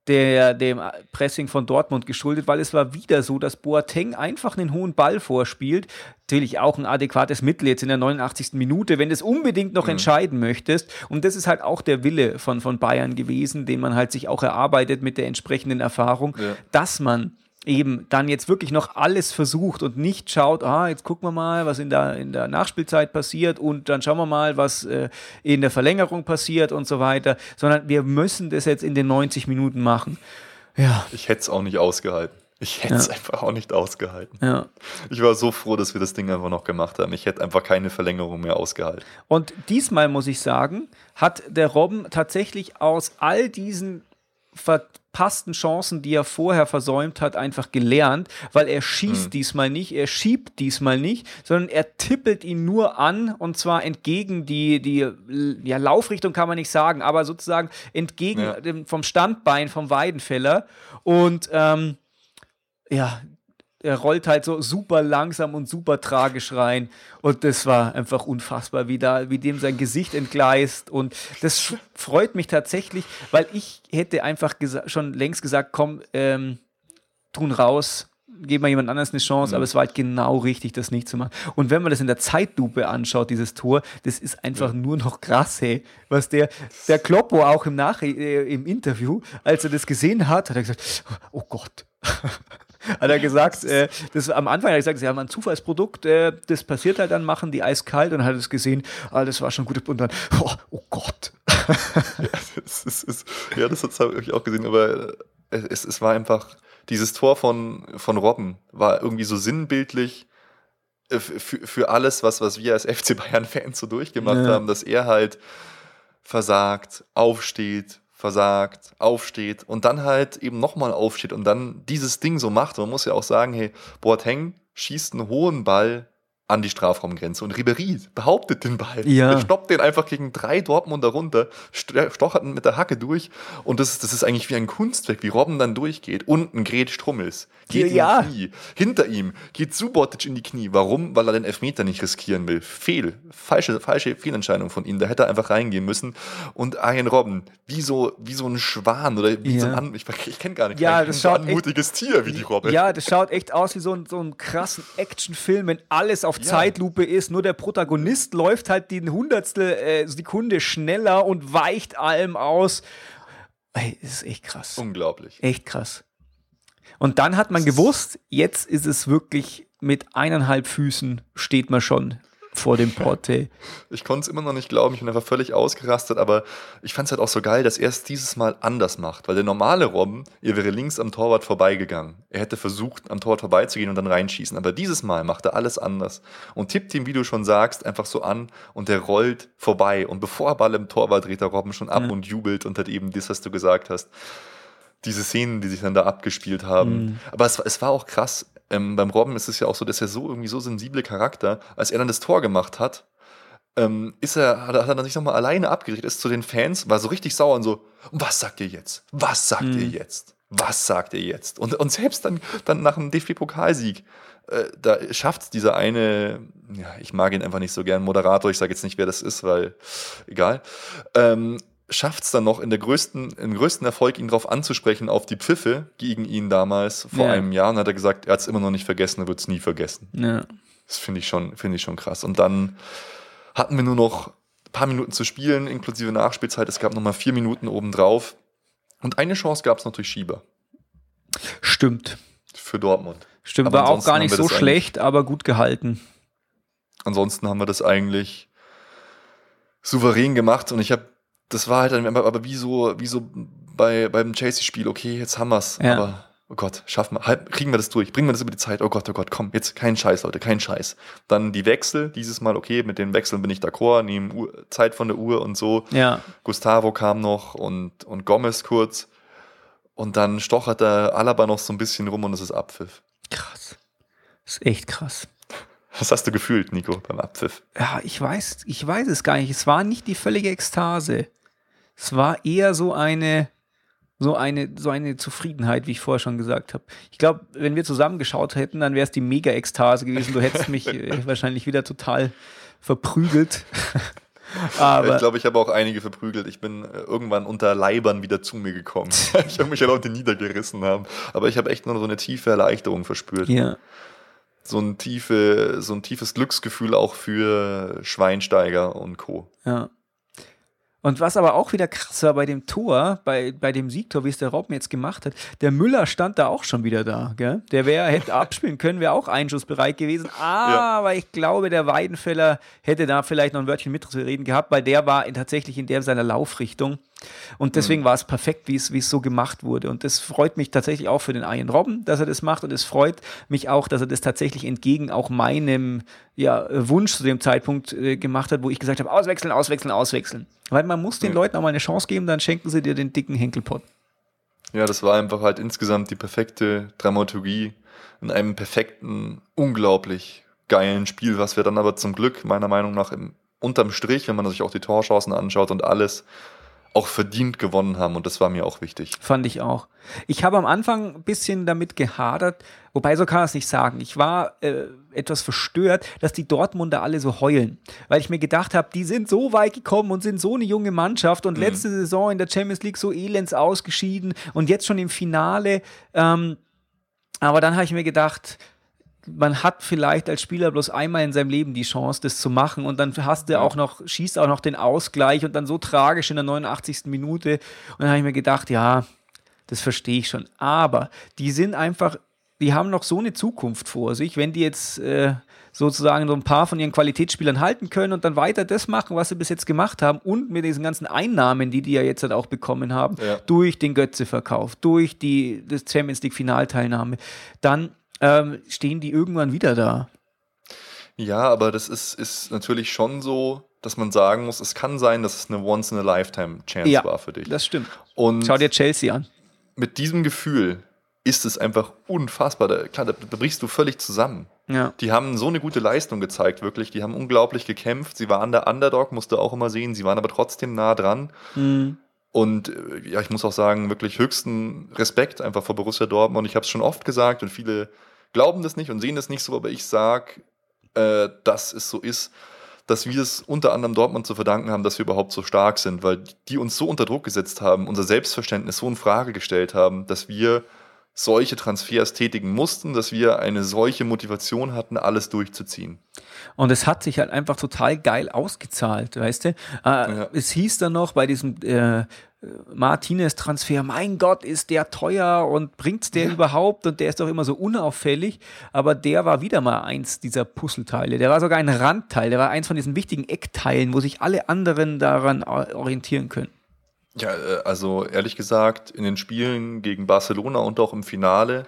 der, dem Pressing von Dortmund geschuldet, weil es war wieder so, dass Boateng einfach einen hohen Ball vorspielt. Natürlich auch ein adäquates Mittel jetzt in der 89. Minute, wenn du es unbedingt noch entscheiden möchtest. Und das ist halt auch der Wille von, von Bayern gewesen, den man halt sich auch erarbeitet mit der entsprechenden Erfahrung, Ja. dass man eben dann jetzt wirklich noch alles versucht und nicht schaut, ah, jetzt gucken wir mal, was in der, in der Nachspielzeit passiert und dann schauen wir mal, was äh, in der Verlängerung passiert und so weiter, sondern wir müssen das jetzt in den 90 Minuten machen. Ja, Ich hätte es auch nicht ausgehalten. Ich hätte es Ja. einfach auch nicht ausgehalten. ja. Ich war so froh, dass wir das Ding einfach noch gemacht haben. Ich hätte einfach keine Verlängerung mehr ausgehalten. Und diesmal muss ich sagen, hat der Robben tatsächlich aus all diesen verpassten Chancen, die er vorher versäumt hat, einfach gelernt, weil er schießt diesmal nicht, er schiebt diesmal nicht, sondern er tippelt ihn nur an und zwar entgegen die, die ja, Laufrichtung kann man nicht sagen, aber sozusagen entgegen Ja. dem, vom Standbein vom Weidenfeller und ähm, ja, er rollt halt so super langsam und super tragisch rein. Und das war einfach unfassbar, wie, da, wie dem sein Gesicht entgleist. Und das freut mich tatsächlich, weil ich hätte einfach schon längst gesagt, komm, ähm, tun raus, geben wir jemand anderes eine Chance, aber es war halt genau richtig, das nicht zu machen. Und wenn man das in der Zeitlupe anschaut, dieses Tor, das ist einfach nur noch krass, hey. Was der, der Kloppo auch im, Nach äh, im Interview, als er das gesehen hat, hat er gesagt, oh Gott. [laughs] hat er gesagt, äh, das am Anfang hat er gesagt, sie haben ein Zufallsprodukt, äh, das passiert halt dann, machen die eiskalt und hat es gesehen, ah, das war schon gut und dann, oh, oh Gott. Das ist, ist, ja, das habe ich auch gesehen, aber äh, es, es war einfach, dieses Tor von, von Robben war irgendwie so sinnbildlich äh, für, für alles, was, was wir als FC Bayern-Fans so durchgemacht Ja. haben, dass er halt versagt, aufsteht, versagt, aufsteht und dann halt eben nochmal aufsteht und dann dieses Ding so macht. Man muss ja auch sagen, hey, Boateng schießt einen hohen Ball an die Strafraumgrenze und Ribery behauptet den Ball. Ja. Er stoppt den einfach gegen drei Dortmunder runter, st- stochert ihn mit der Hacke durch und das, das ist eigentlich wie ein Kunstwerk, wie Robben dann durchgeht. Unten Gret Strummels, geht Ja. in die Knie. Hinter ihm geht Subotic in die Knie. Warum? Weil er den Elfmeter nicht riskieren will. Fehl. Falsche, falsche Fehlentscheidung von ihm. Da hätte er einfach reingehen müssen. Und Arjen Robben, wie so, wie so ein Schwan oder wie Ja. so ein, An- ich, ich kenne gar nicht, Ja, das so schaut echt- anmutiges Tier wie die Robbe. Ja, das schaut echt aus wie so ein, so ein krassen Actionfilm, wenn alles auf Ja. Zeitlupe ist. Nur der Protagonist läuft halt die Hundertstel äh, Sekunde schneller und weicht allem aus. Ey, das ist echt krass. Unglaublich. Echt krass. Und dann hat man gewusst, jetzt ist es wirklich mit eineinhalb Füßen steht man schon vor dem Porte. [laughs] Ich konnte es immer noch nicht glauben, ich bin einfach völlig ausgerastet, aber ich fand es halt auch so geil, dass er es dieses Mal anders macht, weil der normale Robben, er wäre links am Torwart vorbeigegangen. Er hätte versucht, am Torwart vorbeizugehen und dann reinschießen, aber dieses Mal macht er alles anders und tippt ihn, wie du schon sagst, einfach so an und der rollt vorbei und bevor er Ball im Tor war, dreht der Robben schon ab Ja. und jubelt und hat eben das, was du gesagt hast. Diese Szenen, die sich dann da abgespielt haben. Mhm. Aber es, es war auch krass. Ähm, beim Robben ist es ja auch so, dass er so irgendwie so sensible Charakter, als er dann das Tor gemacht hat, ähm, ist er, hat er, sich nochmal alleine abgeregt, ist zu den Fans, war so richtig sauer und so, was sagt ihr jetzt? Was sagt ihr jetzt? Was sagt ihr jetzt? Und, und selbst dann, dann nach dem DFB-Pokalsieg, äh, da schafft es dieser eine, ja, ich mag ihn einfach nicht so gern, Moderator, ich sage jetzt nicht, wer das ist, weil, egal, ähm, schafft es dann noch in der größten, im größten Erfolg, ihn darauf anzusprechen, auf die Pfiffe gegen ihn damals vor Ja. einem Jahr. Und hat er gesagt, er hat es immer noch nicht vergessen, er wird es nie vergessen. Ja. Das finde ich, schon, finde ich schon krass. Und dann hatten wir nur noch ein paar Minuten zu spielen, inklusive Nachspielzeit. Es gab nochmal vier Minuten obendrauf. Und eine Chance gab es noch durch Schieber Stimmt. für Dortmund. Stimmt, Aber war auch gar nicht so schlecht, aber gut gehalten. Ansonsten haben wir das eigentlich souverän gemacht. Und ich habe, das war halt dann aber, aber wie so, wie so bei, beim Chelsea-Spiel, okay, jetzt haben wir's. Ja. Aber oh Gott, schaffen wir, halb, kriegen wir das durch, bringen wir das über die Zeit, oh Gott, oh Gott, komm, jetzt kein Scheiß, Leute, kein Scheiß. Dann die Wechsel, dieses Mal, okay, mit den Wechseln bin ich d'accord, nehmen Uhr, Zeit von der Uhr und so. Ja. Gustavo kam noch und, und Gomez kurz. Und dann stochert der Alaba noch so ein bisschen rum und es ist Abpfiff. Krass. Das ist echt krass. Was hast du gefühlt, Nico, beim Abpfiff? Ja, ich weiß, ich weiß es gar nicht. Es war nicht die völlige Ekstase. Es war eher so eine, so eine, so eine Zufriedenheit, wie ich vorher schon gesagt habe. Ich glaube, wenn wir zusammen geschaut hätten, dann wäre es die Mega-Ekstase gewesen. Du hättest mich äh, [laughs] wahrscheinlich wieder total verprügelt. [laughs] Aber ich glaube, ich habe auch einige verprügelt. Ich bin äh, irgendwann unter Leibern wieder zu mir gekommen. [laughs] ich habe mich ja Leute niedergerissen haben. Aber ich habe echt nur so eine tiefe Erleichterung verspürt. ja, So, ein tiefe, so ein tiefes Glücksgefühl auch für Schweinsteiger und Co. ja. Und was aber auch wieder krass war bei dem Tor, bei, bei dem Siegtor, wie es der Robben jetzt gemacht hat, der Müller stand da auch schon wieder da. Gell? Der wäre, hätte abspielen können, wäre auch einschussbereit gewesen. Aber ich glaube, der Weidenfeller hätte da vielleicht noch ein Wörtchen mitzureden gehabt, weil der war in, tatsächlich in der seiner Laufrichtung. Und deswegen war es perfekt, wie es, wie es so gemacht wurde. Und das freut mich tatsächlich auch für den Ian Robben, dass er das macht. Und es freut mich auch, dass er das tatsächlich entgegen auch meinem ja, Wunsch zu dem Zeitpunkt äh, gemacht hat, wo ich gesagt habe, auswechseln, auswechseln, auswechseln. Weil man muss den Ja. Leuten auch mal eine Chance geben, dann schenken sie dir den dicken Henkelpott. Ja, das war einfach halt insgesamt die perfekte Dramaturgie in einem perfekten, unglaublich geilen Spiel, was wir dann aber zum Glück meiner Meinung nach im, unterm Strich, wenn man sich auch die Torchancen anschaut und alles, auch verdient gewonnen haben. Und das war mir auch wichtig. Fand ich auch. Ich habe am Anfang ein bisschen damit gehadert, wobei so kann man es nicht sagen. Ich war äh, etwas verstört, dass die Dortmunder alle so heulen, weil ich mir gedacht habe, die sind so weit gekommen und sind so eine junge Mannschaft und letzte Saison in der Champions League so elends ausgeschieden und jetzt schon im Finale. Ähm, aber dann habe ich mir gedacht, man hat vielleicht als Spieler bloß einmal in seinem Leben die Chance, das zu machen und dann hast du auch noch, schießt auch noch den Ausgleich und dann so tragisch in der 89. Minute. Und dann habe ich mir gedacht, ja, das verstehe ich schon. Aber die sind einfach, die haben noch so eine Zukunft vor sich, wenn die jetzt äh, sozusagen so ein paar von ihren Qualitätsspielern halten können und dann weiter das machen, was sie bis jetzt gemacht haben und mit diesen ganzen Einnahmen, die die ja jetzt halt auch bekommen haben, Ja. durch den Götze-Verkauf, durch die das Champions League Finalteilnahme, dann ähm, stehen die irgendwann wieder da. Ja, aber das ist, ist natürlich schon so, dass man sagen muss, es kann sein, dass es eine Once-in-a-Lifetime-Chance Ja, war für dich. Das stimmt. Und Schau dir Chelsea an. mit diesem Gefühl ist es einfach unfassbar. Da, klar, da, da brichst du völlig zusammen. Ja. Die haben so eine gute Leistung gezeigt, wirklich. Die haben unglaublich gekämpft. Sie waren der Underdog, musste auch immer sehen. Sie waren aber trotzdem nah dran. Mhm. Und äh, ja, ich muss auch sagen, wirklich höchsten Respekt einfach vor Borussia Dortmund. Ich habe es schon oft gesagt und viele glauben das nicht und sehen das nicht so, aber ich sage, äh, dass es so ist, dass wir es unter anderem Dortmund zu verdanken haben, dass wir überhaupt so stark sind, weil die uns so unter Druck gesetzt haben, unser Selbstverständnis so in Frage gestellt haben, dass wir solche Transfers tätigen mussten, dass wir eine solche Motivation hatten, alles durchzuziehen. Und es hat sich halt einfach total geil ausgezahlt, weißt du? Äh, Ja. Es hieß dann noch bei diesem äh, Martinez-Transfer, mein Gott, ist der teuer und bringt's der überhaupt? Und der ist doch immer so unauffällig. Aber der war wieder mal eins dieser Puzzleteile. Der war sogar ein Randteil, der war eins von diesen wichtigen Eckteilen, wo sich alle anderen daran orientieren können. Ja, äh, also ehrlich gesagt, in den Spielen gegen Barcelona und auch im Finale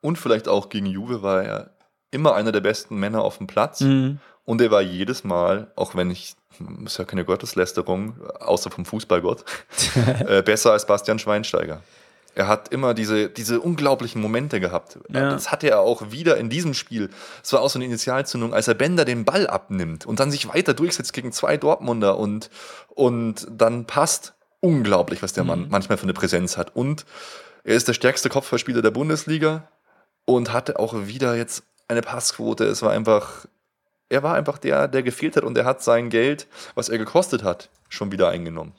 und vielleicht auch gegen Juve war er immer einer der besten Männer auf dem Platz. Mhm. Und er war jedes Mal, auch wenn ich, ist ja keine Gotteslästerung, außer vom Fußballgott, [laughs] äh, besser als Bastian Schweinsteiger. Er hat immer diese, diese unglaublichen Momente gehabt. Ja. Das hatte er auch wieder in diesem Spiel. Es war auch so eine Initialzündung, als er Bender den Ball abnimmt und dann sich weiter durchsetzt gegen zwei Dortmunder und, und dann passt. Unglaublich, was der Mann manchmal für eine Präsenz hat. Und er ist der stärkste Kopfballspieler der Bundesliga und hatte auch wieder jetzt eine Passquote. Es war einfach, er war einfach der, der gefehlt hat und er hat sein Geld, was er gekostet hat, schon wieder eingenommen.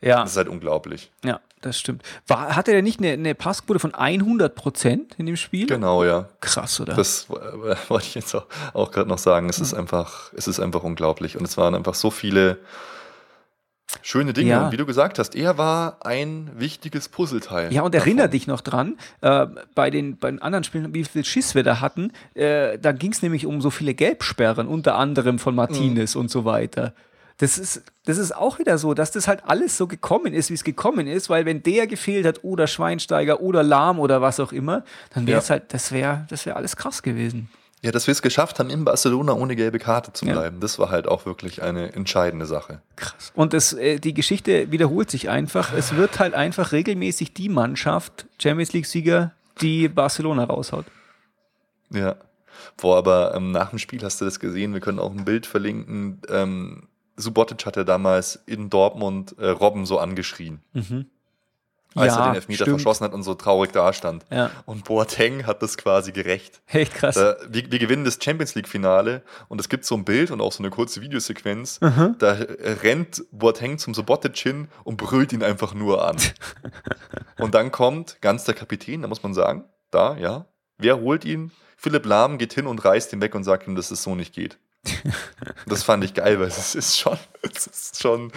Ja, Das ist halt unglaublich. ja, das stimmt. War, hatte der nicht eine, eine Passquote von 100 Prozent in dem Spiel? Genau, ja. Krass, oder? Das äh, wollte ich jetzt auch, auch gerade noch sagen. Es ist einfach, es ist einfach unglaublich. Und es waren einfach so viele schöne Dinge. Ja. Und wie du gesagt hast, er war ein wichtiges Puzzleteil. Ja, und davon. erinnere dich noch dran, äh, bei, den, bei den anderen Spielen, wie viel Schiss wir da hatten, äh, da ging es nämlich um so viele Gelbsperren, unter anderem von Martinez und so weiter. Das ist, das ist auch wieder so, dass das halt alles so gekommen ist, wie es gekommen ist, weil wenn der gefehlt hat oder Schweinsteiger oder Lahm oder was auch immer, dann wäre es Ja. halt, das wäre das wär alles krass gewesen. Ja, dass wir es geschafft haben, in Barcelona ohne gelbe Karte zu Ja. bleiben, das war halt auch wirklich eine entscheidende Sache. Krass. Und es, äh, die Geschichte wiederholt sich einfach. Es wird halt einfach regelmäßig die Mannschaft, Champions League-Sieger, die Barcelona raushaut. Ja. Boah, aber ähm, nach dem Spiel hast du das gesehen. Wir können auch ein Bild verlinken. Ähm, Subotic hat ja damals in Dortmund äh, Robben so angeschrien, als er den Elfmeter stimmt. verschossen hat und so traurig dastand. Ja. Und Boateng hat das quasi gerecht. Echt krass. Da, wir, wir gewinnen das Champions League-Finale und es gibt so ein Bild und auch so eine kurze Videosequenz. Mhm. Da rennt Boateng zum Subotic hin und brüllt ihn einfach nur an. [laughs] und dann kommt ganz der Kapitän, da muss man sagen, da, ja. Wer holt ihn? Philipp Lahm geht hin und reißt ihn weg und sagt ihm, dass es so nicht geht. [laughs] Das fand ich geil, weil es ist schon, es ist schon,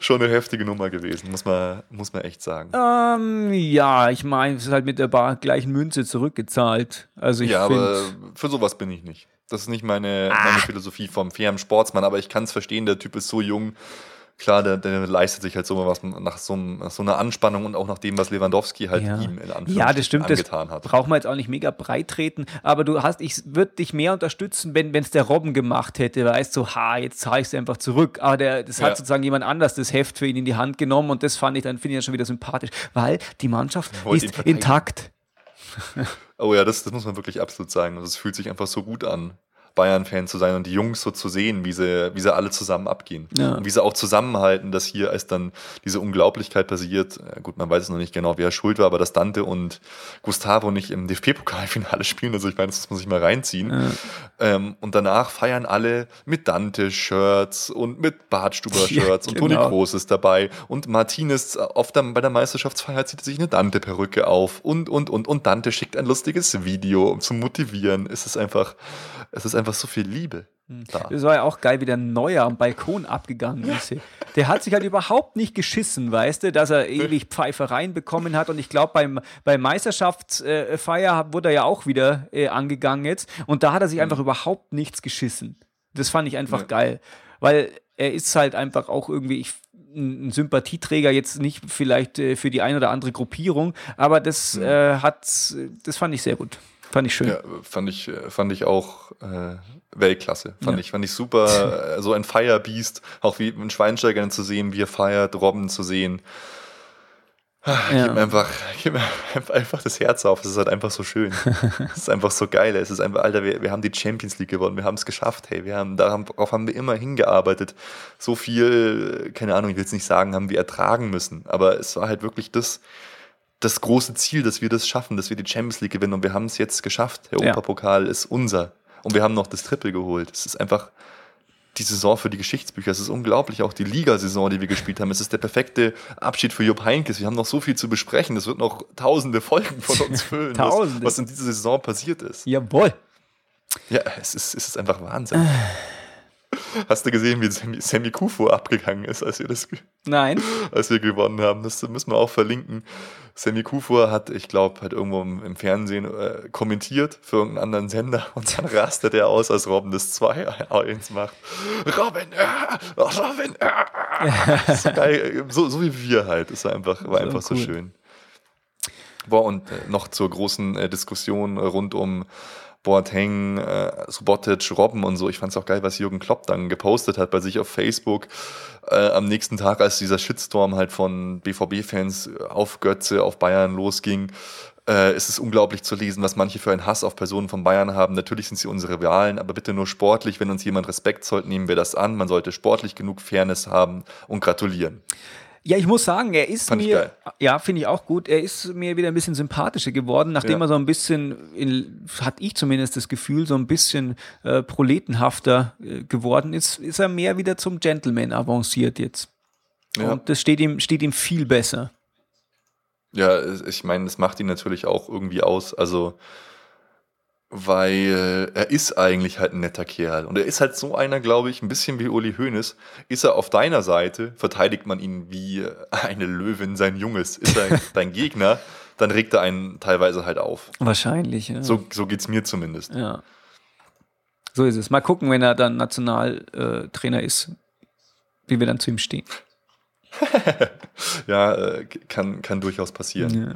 schon eine heftige Nummer gewesen, muss man, muss man echt sagen. Ähm, ja, ich meine, es ist halt mit der bar gleichen Münze zurückgezahlt. Also ich ja, aber für sowas bin ich nicht. Das ist nicht meine, meine Philosophie vom fairen Sportsmann, aber ich kann es verstehen, der Typ ist so jung. Klar, der, der leistet sich halt so was nach so, nach so einer Anspannung und auch nach dem, was Lewandowski halt Ja. ihm in Anführungsstrichen ja, das stimmt, das angetan hat. brauchen wir jetzt auch nicht mega breit treten, aber du hast, ich würde dich mehr unterstützen, wenn es der Robben gemacht hätte, weißt du, so, ha, jetzt zahle ich es einfach zurück, aber der, das hat Ja. sozusagen jemand anders das Heft für ihn in die Hand genommen und das fand ich dann, finde ich dann schon wieder sympathisch, weil die Mannschaft ist intakt. Oh ja, das, das muss man wirklich absolut sagen. Es fühlt sich einfach so gut an, Bayern-Fan zu sein und die Jungs so zu sehen, wie sie, wie sie alle zusammen abgehen. Ja. Und wie sie auch zusammenhalten, dass hier, als dann diese Unglaublichkeit passiert, gut, man weiß es noch nicht genau, wer schuld war, aber dass Dante und Gustavo nicht im DFB-Pokalfinale [laughs] spielen, also ich meine, das muss man sich mal reinziehen. Ähm, und danach feiern alle mit Dante-Shirts und mit Bartstuber-Shirts [laughs] Ja, und Toni genau. Groß ist dabei und Martinez auf der, bei der Meisterschaftsfeier zieht er sich eine Dante-Perücke auf und, und, und, und Dante schickt ein lustiges Video, um zu motivieren. Es ist einfach, es ist einfach so viel Liebe da. Das war ja auch geil, wie der Neuer am Balkon abgegangen ist. Der hat sich halt überhaupt nicht geschissen, weißt du, dass er ewig Pfeifereien bekommen hat. Und ich glaube, beim, beim Meisterschaftsfeier wurde er ja auch wieder äh, angegangen jetzt. Und da hat er sich einfach überhaupt nichts geschissen. Das fand ich einfach Ja. geil. Weil er ist halt einfach auch irgendwie ich, ein Sympathieträger, jetzt nicht vielleicht äh, für die eine oder andere Gruppierung, aber das äh, hat, das fand ich sehr gut. Fand ich schön. Ja, fand ich, fand ich auch äh, Weltklasse. Fand, Ja. ich, fand ich super. äh, so ein Firebeast, auch wie ein Schweinsteiger zu sehen, wie er feiert, Robben zu sehen. Ich ja. mir einfach, gib mir [laughs] einfach das Herz auf. Es ist halt einfach so schön. [laughs] Es ist einfach so geil. Es ist einfach, Alter, wir, wir haben die Champions League gewonnen. Wir haben es geschafft. Hey, wir haben, darauf haben wir immer hingearbeitet. So viel, keine Ahnung, ich will es nicht sagen, haben wir ertragen müssen. Aber es war halt wirklich das, das große Ziel, dass wir das schaffen, dass wir die Champions League gewinnen. Und wir haben es jetzt geschafft. Der Europapokal ja. ist unser. Und wir haben noch das Triple geholt. Es ist einfach, die Saison für die Geschichtsbücher. Es ist unglaublich, auch die Ligasaison, die wir gespielt haben. Es ist der perfekte Abschied für Jupp Heinkes. Wir haben noch so viel zu besprechen. Das wird noch tausende Folgen von uns [laughs] füllen, tausende. Was, was in dieser Saison passiert ist. Jawohl. Ja, es ist, es ist einfach Wahnsinn. [sighs] Hast du gesehen, wie Sammy, Sammy Kufo abgegangen ist, als wir das Nein. als wir gewonnen haben? Das müssen wir auch verlinken. Sammy Kufur hat, ich glaube, hat irgendwo im, im Fernsehen äh, kommentiert für irgendeinen anderen Sender [laughs] und dann rastet er aus, als Robin das 2-1 [laughs] macht. Robin, äh, Robin, äh. [laughs] so geil, so, so, wie wir halt. Das war einfach, war einfach so, cool. so schön. Boah, und äh, noch zur großen äh, Diskussion rund um Boateng, äh, Subotic, Robben und so. Ich fand es auch geil, was Jürgen Klopp dann gepostet hat bei sich auf Facebook äh, am nächsten Tag, als dieser Shitstorm halt von BVB-Fans auf Götze, auf Bayern losging. Äh, es ist unglaublich zu lesen, was manche für einen Hass auf Personen von Bayern haben. Natürlich sind sie unsere Rivalen, aber bitte nur sportlich. Wenn uns jemand Respekt zollt, nehmen wir das an. Man sollte sportlich genug Fairness haben und gratulieren. Ja, ich muss sagen, er ist Fand mir, ja, finde ich auch gut, er ist mir wieder ein bisschen sympathischer geworden, nachdem ja. er so ein bisschen, in, hat ich zumindest das Gefühl, so ein bisschen äh, proletenhafter äh, geworden ist, ist er mehr wieder zum Gentleman avanciert jetzt. Ja. Und das steht ihm, steht ihm viel besser. Ja, ich meine, das macht ihn natürlich auch irgendwie aus. Also, weil er ist eigentlich halt ein netter Kerl. Und er ist halt so einer, glaube ich, ein bisschen wie Uli Hoeneß. Ist er auf deiner Seite, verteidigt man ihn wie eine Löwin sein Junges. Ist er [laughs] dein Gegner, dann regt er einen teilweise halt auf. Wahrscheinlich, ja. So, so geht es mir zumindest. Ja. So ist es. Mal gucken, wenn er dann Nationaltrainer ist, wie wir dann zu ihm stehen. [laughs] ja, äh, kann, kann durchaus passieren. Ja.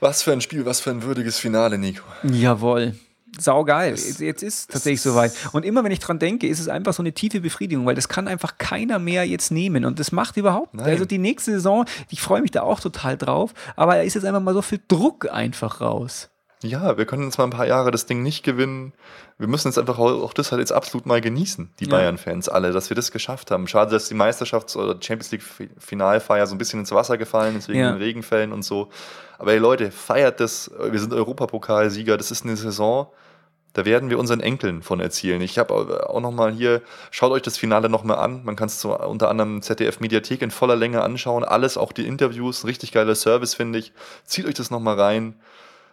Was für ein Spiel, was für ein würdiges Finale, Nico. Jawohl. Saugeil. Jetzt, jetzt ist tatsächlich soweit. Und immer wenn ich dran denke, ist es einfach so eine tiefe Befriedigung, weil das kann einfach keiner mehr jetzt nehmen. Und das macht überhaupt. Nein. Also die nächste Saison, ich freue mich da auch total drauf, aber da ist jetzt einfach mal so viel Druck einfach raus. Ja, wir können uns mal ein paar Jahre das Ding nicht gewinnen. Wir müssen jetzt einfach auch das halt jetzt absolut mal genießen, die ja. Bayern-Fans alle, dass wir das geschafft haben. Schade, dass die Meisterschafts- oder Champions League-Finalfeier so ein bisschen ins Wasser gefallen ist wegen ja. den Regenfällen und so. Aber ey Leute, feiert das. Wir sind Europapokalsieger. Das ist eine Saison, da werden wir unseren Enkeln von erzählen. Ich habe auch noch mal hier, schaut euch das Finale noch mal an. Man kann es unter anderem ZDF Mediathek in voller Länge anschauen. Alles, auch die Interviews, richtig geiler Service, finde ich. Zieht euch das noch mal rein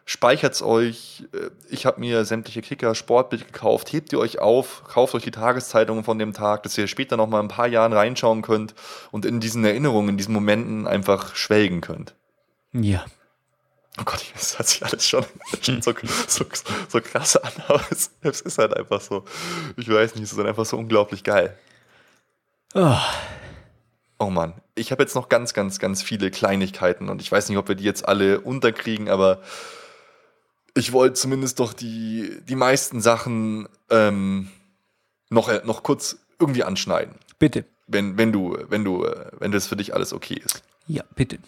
speichert's euch. Äh, ich habe mir sämtliche Kicker, Sportbild gekauft. Hebt ihr euch auf, kauft euch die Tageszeitungen von dem Tag, dass ihr später noch mal ein paar Jahren reinschauen könnt und in diesen Erinnerungen, in diesen Momenten einfach schwelgen könnt. Ja. Oh Gott, [laughs] das hat sich alles schon, schon [laughs] so, so, so krass an, aber es, es, ist halt einfach so, ich weiß nicht, es ist halt einfach so unglaublich geil. Oh. Oh Mann, ich habe jetzt noch ganz, ganz, ganz viele Kleinigkeiten und ich weiß nicht, ob wir die jetzt alle unterkriegen, aber ich wollte zumindest doch die, die meisten Sachen ähm, noch, äh, noch kurz irgendwie anschneiden. Bitte. Wenn, wenn du, wenn du, äh, wenn das für dich alles okay ist. Ja, bitte.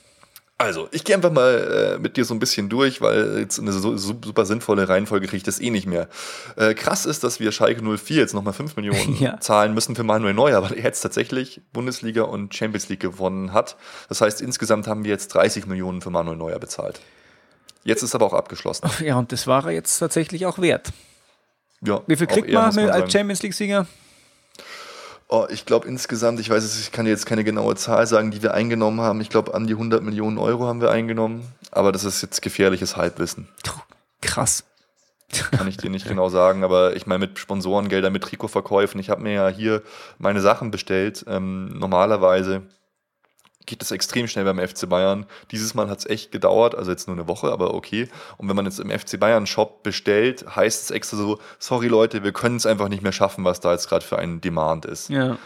Also, ich gehe einfach mal äh, mit dir so ein bisschen durch, weil jetzt eine so, super sinnvolle Reihenfolge kriege ich das eh nicht mehr. Äh, krass ist, dass wir Schalke 04 jetzt nochmal 5 Millionen [laughs] ja. zahlen müssen für Manuel Neuer, weil er jetzt tatsächlich Bundesliga und Champions League gewonnen hat. Das heißt, insgesamt haben wir jetzt 30 Millionen für Manuel Neuer bezahlt. Jetzt ist aber auch abgeschlossen. Ja, und das war er jetzt tatsächlich auch wert. Ja, Wie viel kriegt man, man als Champions League-Sieger? Oh, ich glaube insgesamt, ich weiß es, ich kann jetzt keine genaue Zahl sagen, die wir eingenommen haben. Ich glaube, an die 100 Millionen Euro haben wir eingenommen. Aber das ist jetzt gefährliches Halbwissen. Krass. Kann ich dir nicht [laughs] genau sagen, aber ich meine mit Sponsorengeldern, mit Trikotverkäufen. Ich habe mir ja hier meine Sachen bestellt. Ähm, normalerweise geht das extrem schnell beim FC Bayern. Dieses Mal hat es echt gedauert, also jetzt nur eine Woche, aber okay. Und wenn man jetzt im FC Bayern Shop bestellt, heißt es extra so, sorry Leute, wir können es einfach nicht mehr schaffen, was da jetzt gerade für ein Demand ist. Ja.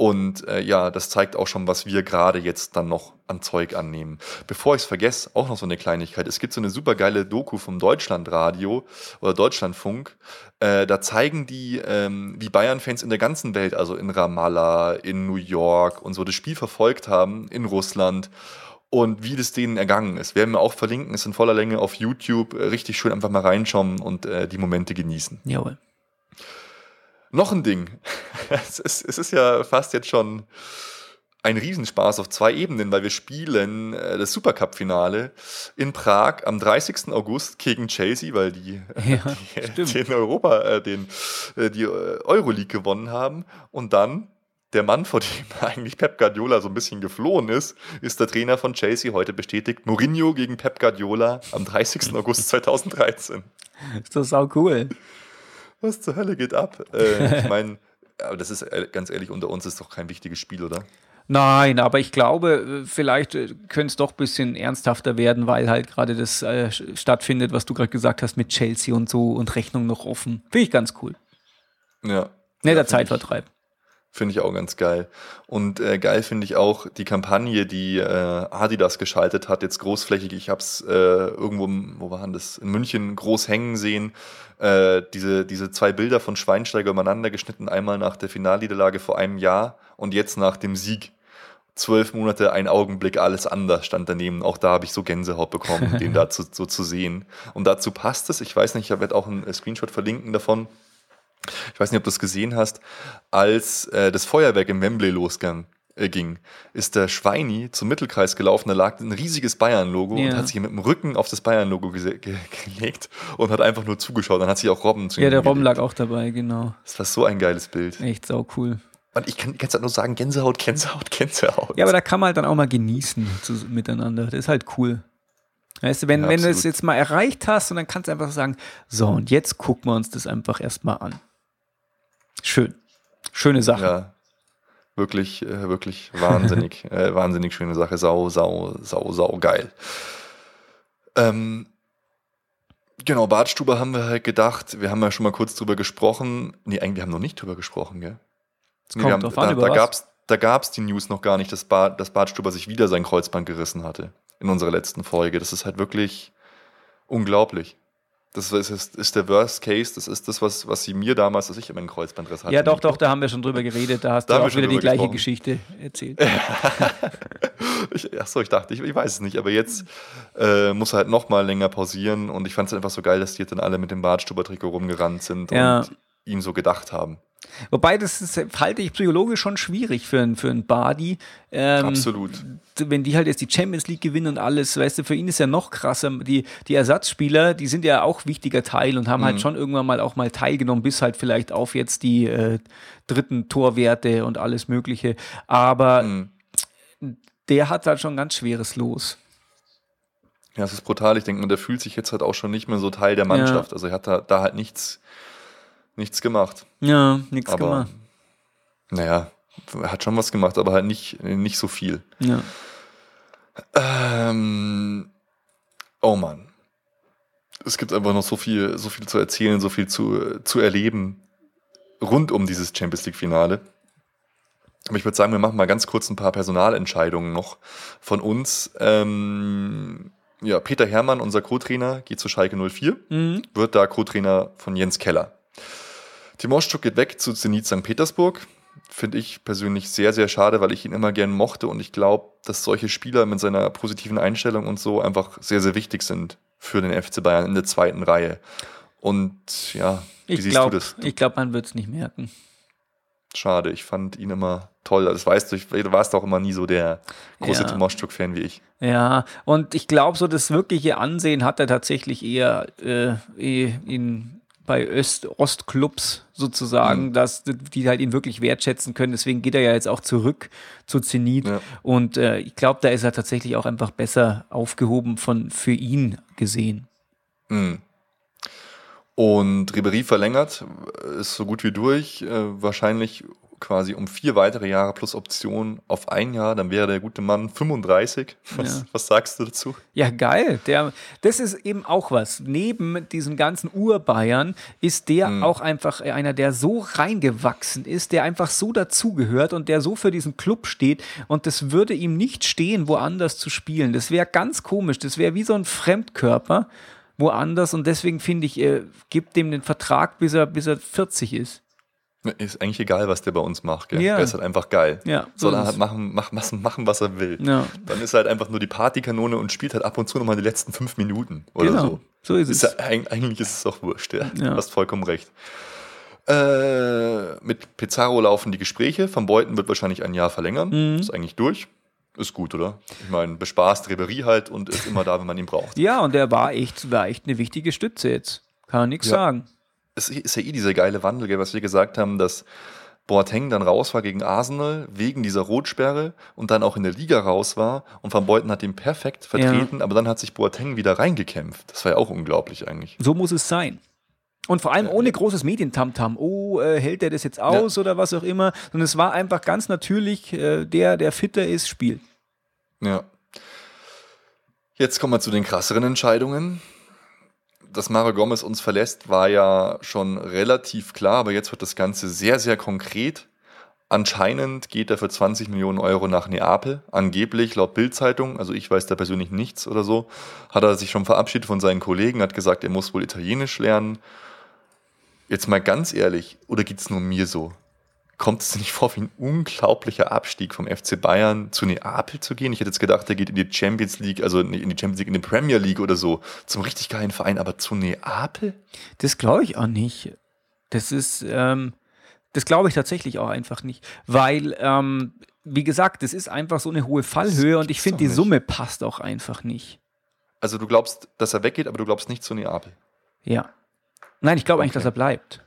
Und äh, ja, das zeigt auch schon, was wir gerade jetzt dann noch an Zeug annehmen. Bevor ich es vergesse, auch noch so eine Kleinigkeit. Es gibt so eine super geile Doku vom Deutschlandradio oder Deutschlandfunk. Äh, da zeigen die, ähm, wie Bayern-Fans in der ganzen Welt, also in Ramallah, in New York und so, das Spiel verfolgt haben, in Russland. und wie das denen ergangen ist. Werden wir auch verlinken, ist in voller Länge auf YouTube. Äh, richtig schön einfach mal reinschauen und äh, die Momente genießen. Jawohl. Noch ein Ding. [laughs] es, ist, es ist ja fast jetzt schon ein Riesenspaß auf zwei Ebenen, weil wir spielen äh, das Supercup-Finale in Prag am 30. August gegen Chelsea, weil die, Ja, die stimmt. den Europa, äh, den, äh, die äh, Euroleague gewonnen haben. Und dann der Mann, vor dem [laughs] eigentlich Pep Guardiola so ein bisschen geflohen ist, ist der Trainer von Chelsea heute bestätigt. Mourinho gegen Pep Guardiola am 30. August 2013. Ist das auch cool. Was zur Hölle geht ab? Äh, ich meine, aber das ist äh, ganz ehrlich, unter uns ist doch kein wichtiges Spiel, oder? Nein, aber ich glaube, äh, vielleicht äh, könnte es doch ein bisschen ernsthafter werden, weil halt gerade das äh, stattfindet, was du gerade gesagt hast mit Chelsea und so und Rechnung noch offen. Finde ich ganz cool. Ja. Netter Ja, Zeitvertreib. Finde ich auch ganz geil. Und äh, geil finde ich auch die Kampagne, die äh, Adidas geschaltet hat, jetzt großflächig. Ich habe es äh, irgendwo, wo waren das, in München groß hängen sehen. Äh, diese, diese zwei Bilder von Schweinsteiger übereinander geschnitten, einmal nach der Finalniederlage vor einem Jahr und jetzt nach dem Sieg. Zwölf Monate, ein Augenblick, alles anders stand daneben. Auch da habe ich so Gänsehaut bekommen, den [laughs] dazu so zu sehen. Und dazu passt es. Ich weiß nicht, ich werde auch einen Screenshot verlinken davon. Ich weiß nicht, ob du das gesehen hast, als äh, das Feuerwerk im Wembley losging, äh, ging, ist der Schweini zum Mittelkreis gelaufen, da lag ein riesiges Bayern-Logo Ja. und hat sich mit dem Rücken auf das Bayern-Logo gese- [laughs] ge gelegt und hat einfach nur zugeschaut. Dann hat sich auch Robben zu Ja, der Robben lag auch dabei, genau. Das war so ein geiles Bild. Echt sau cool. Und ich kann ganze Zeit nur sagen, Gänsehaut, Gänsehaut, [laughs] Gänsehaut. Ja, aber da kann man halt dann auch mal genießen zu, miteinander. Das ist halt cool. Weißt du, wenn, Ja, wenn du es jetzt mal erreicht hast und dann kannst du einfach sagen, so, und jetzt gucken wir uns das einfach erstmal an. Schön. Schöne Sache. Ja, wirklich, äh, wirklich wahnsinnig, [laughs] äh, wahnsinnig schöne Sache. Sau, sau, sau, sau geil. Ähm, genau, Badstube haben wir halt gedacht, wir haben ja schon mal kurz drüber gesprochen. Nee, eigentlich, wir haben noch nicht drüber gesprochen, gell? Nee, kommt haben, drauf an, da, über da gab's, da gab's die News noch gar nicht, dass, Bad, dass Badstuber sich wieder sein Kreuzband gerissen hatte in unserer letzten Folge. Das ist halt wirklich unglaublich. Das ist, ist, ist der Worst Case, das ist das, was, was sie mir damals, dass ich immer einen Kreuzbandriss hatte. Ja, doch, doch, da haben wir schon drüber geredet. Da hast Da du auch wieder die gleiche gesprochen. Geschichte erzählt. [laughs] Ich, achso, ich dachte, ich, ich weiß es nicht, aber jetzt äh, muss er halt noch mal länger pausieren und ich fand es einfach so geil, dass die jetzt dann alle mit dem Bartstuber-Trikot rumgerannt sind Ja. und ihm so gedacht haben. Wobei, das ist, halte ich psychologisch schon schwierig für, einen- für Badi. Ähm, Absolut. wenn die halt jetzt die Champions League gewinnen und alles, weißt du, für ihn ist ja noch krasser. Die, die Ersatzspieler, die sind ja auch wichtiger Teil und haben Mhm. halt schon irgendwann mal auch mal teilgenommen, bis halt vielleicht auf jetzt die äh, dritten Torwerte und alles Mögliche. Aber Mhm. der hat halt schon ein ganz schweres Los. Ja, es ist brutal. Ich denke, mal, der fühlt sich jetzt halt auch schon nicht mehr so Teil der Mannschaft. Also er hat da, da halt nichts, nichts gemacht. Ja, nichts Aber gemacht. naja, er hat schon was gemacht, aber halt nicht, nicht so viel. Ja. Ähm, oh Mann. Es gibt einfach noch so viel, so viel zu erzählen, so viel zu, zu erleben rund um dieses Champions League-Finale. Aber ich würde sagen, wir machen mal ganz kurz ein paar Personalentscheidungen noch von uns. Ähm, ja, Peter Herrmann, unser Co-Trainer, geht zu Schalke 04, Mhm. wird da Co-Trainer von Jens Keller. Timoschuk geht weg zu Zenit St. Petersburg. Finde ich persönlich sehr, sehr schade, weil ich ihn immer gern mochte und ich glaube, dass solche Spieler mit seiner positiven Einstellung und so einfach sehr, sehr wichtig sind für den FC Bayern in der zweiten Reihe. Und ja, wie Ich siehst glaube, du das? ich glaub, man wird es nicht merken. Schade, ich fand ihn immer toll. Das weißt du, ich, du warst auch immer nie so der große Ja. Timoschuk-Fan wie ich. Ja, und ich glaube, so das wirkliche Ansehen hat er tatsächlich eher äh, eh in, bei Ostclubs sozusagen, Mhm. dass die halt ihn wirklich wertschätzen können. Deswegen geht er ja jetzt auch zurück zu Zenit. Ja. Und äh, ich glaube, da ist er tatsächlich auch einfach besser aufgehoben von für ihn gesehen. Mhm. Und Ribery verlängert, ist so gut wie durch, äh, wahrscheinlich quasi um vier weitere Jahre plus Option auf ein Jahr, dann wäre der gute Mann 35. Was, Ja. was sagst du dazu? Ja, geil. Der, das ist eben auch was. Neben diesem ganzen Urbayern ist der Mhm. auch einfach einer, der so reingewachsen ist, der einfach so dazugehört und der so für diesen Club steht. Und das würde ihm nicht stehen, woanders zu spielen. Das wäre ganz komisch. Das wäre wie so ein Fremdkörper woanders. Und deswegen finde ich, äh, gibt dem den Vertrag, bis er, bis er 40 ist. Ist eigentlich egal, was der bei uns macht. Gell? Ja. Er ist halt einfach geil. Ja, so Soll er halt machen, mach, was- machen, was er will. Ja. Dann ist er halt einfach nur die Partykanone und spielt halt ab und zu nochmal die letzten fünf Minuten oder Genau, so. so ist Ist es. ja, eig- eigentlich ist es auch wurscht, ja. Du hast vollkommen recht. Äh, mit Pizarro laufen die Gespräche. Van Beuten wird wahrscheinlich ein Jahr verlängern. Mhm. Ist eigentlich durch. Ist gut, oder? Ich meine, bespaßt Ribery halt und ist immer da, wenn man ihn braucht. Ja, und der war echt, war echt eine wichtige Stütze jetzt. Kann man nichts sagen. Es ist ja eh dieser geile Wandel, gell, was wir gesagt haben, dass Boateng dann raus war gegen Arsenal wegen dieser Rotsperre und dann auch in der Liga raus war und Van Beuten hat ihn perfekt vertreten, aber dann hat sich Boateng wieder reingekämpft. Das war ja auch unglaublich eigentlich. So muss es sein. Und vor allem ohne großes Medientamtam. Oh, äh, hält der das jetzt aus oder was auch immer. Und es war einfach ganz natürlich, äh, der, der fitter ist, spielt. Ja. Jetzt kommen wir zu den krasseren Entscheidungen. Dass Mario Gomez uns verlässt, war ja schon relativ klar, aber jetzt wird das Ganze sehr, sehr konkret. Anscheinend geht er für 20 Millionen Euro nach Neapel. Angeblich, laut Bild-Zeitung, also ich weiß da persönlich nichts oder so, hat er sich schon verabschiedet von seinen Kollegen, hat gesagt, er muss wohl Italienisch lernen. Jetzt mal ganz ehrlich, oder geht es nur mir so? Kommt es nicht vor wie ein unglaublicher Abstieg vom FC Bayern zu Neapel zu gehen? Ich hätte jetzt gedacht, er geht in die Champions League, also in die Champions League, in die Premier League oder so, zum richtig geilen Verein, aber zu Neapel? Das glaube ich auch nicht. Das ist, ähm, das glaube ich tatsächlich auch einfach nicht. Weil, ähm, wie gesagt, das ist einfach so eine hohe Fallhöhe und ich finde, die nicht. Summe passt auch einfach nicht. Also du glaubst, dass er weggeht, aber du glaubst nicht zu Neapel. Ja. Nein, ich glaube eigentlich, Okay. dass er bleibt.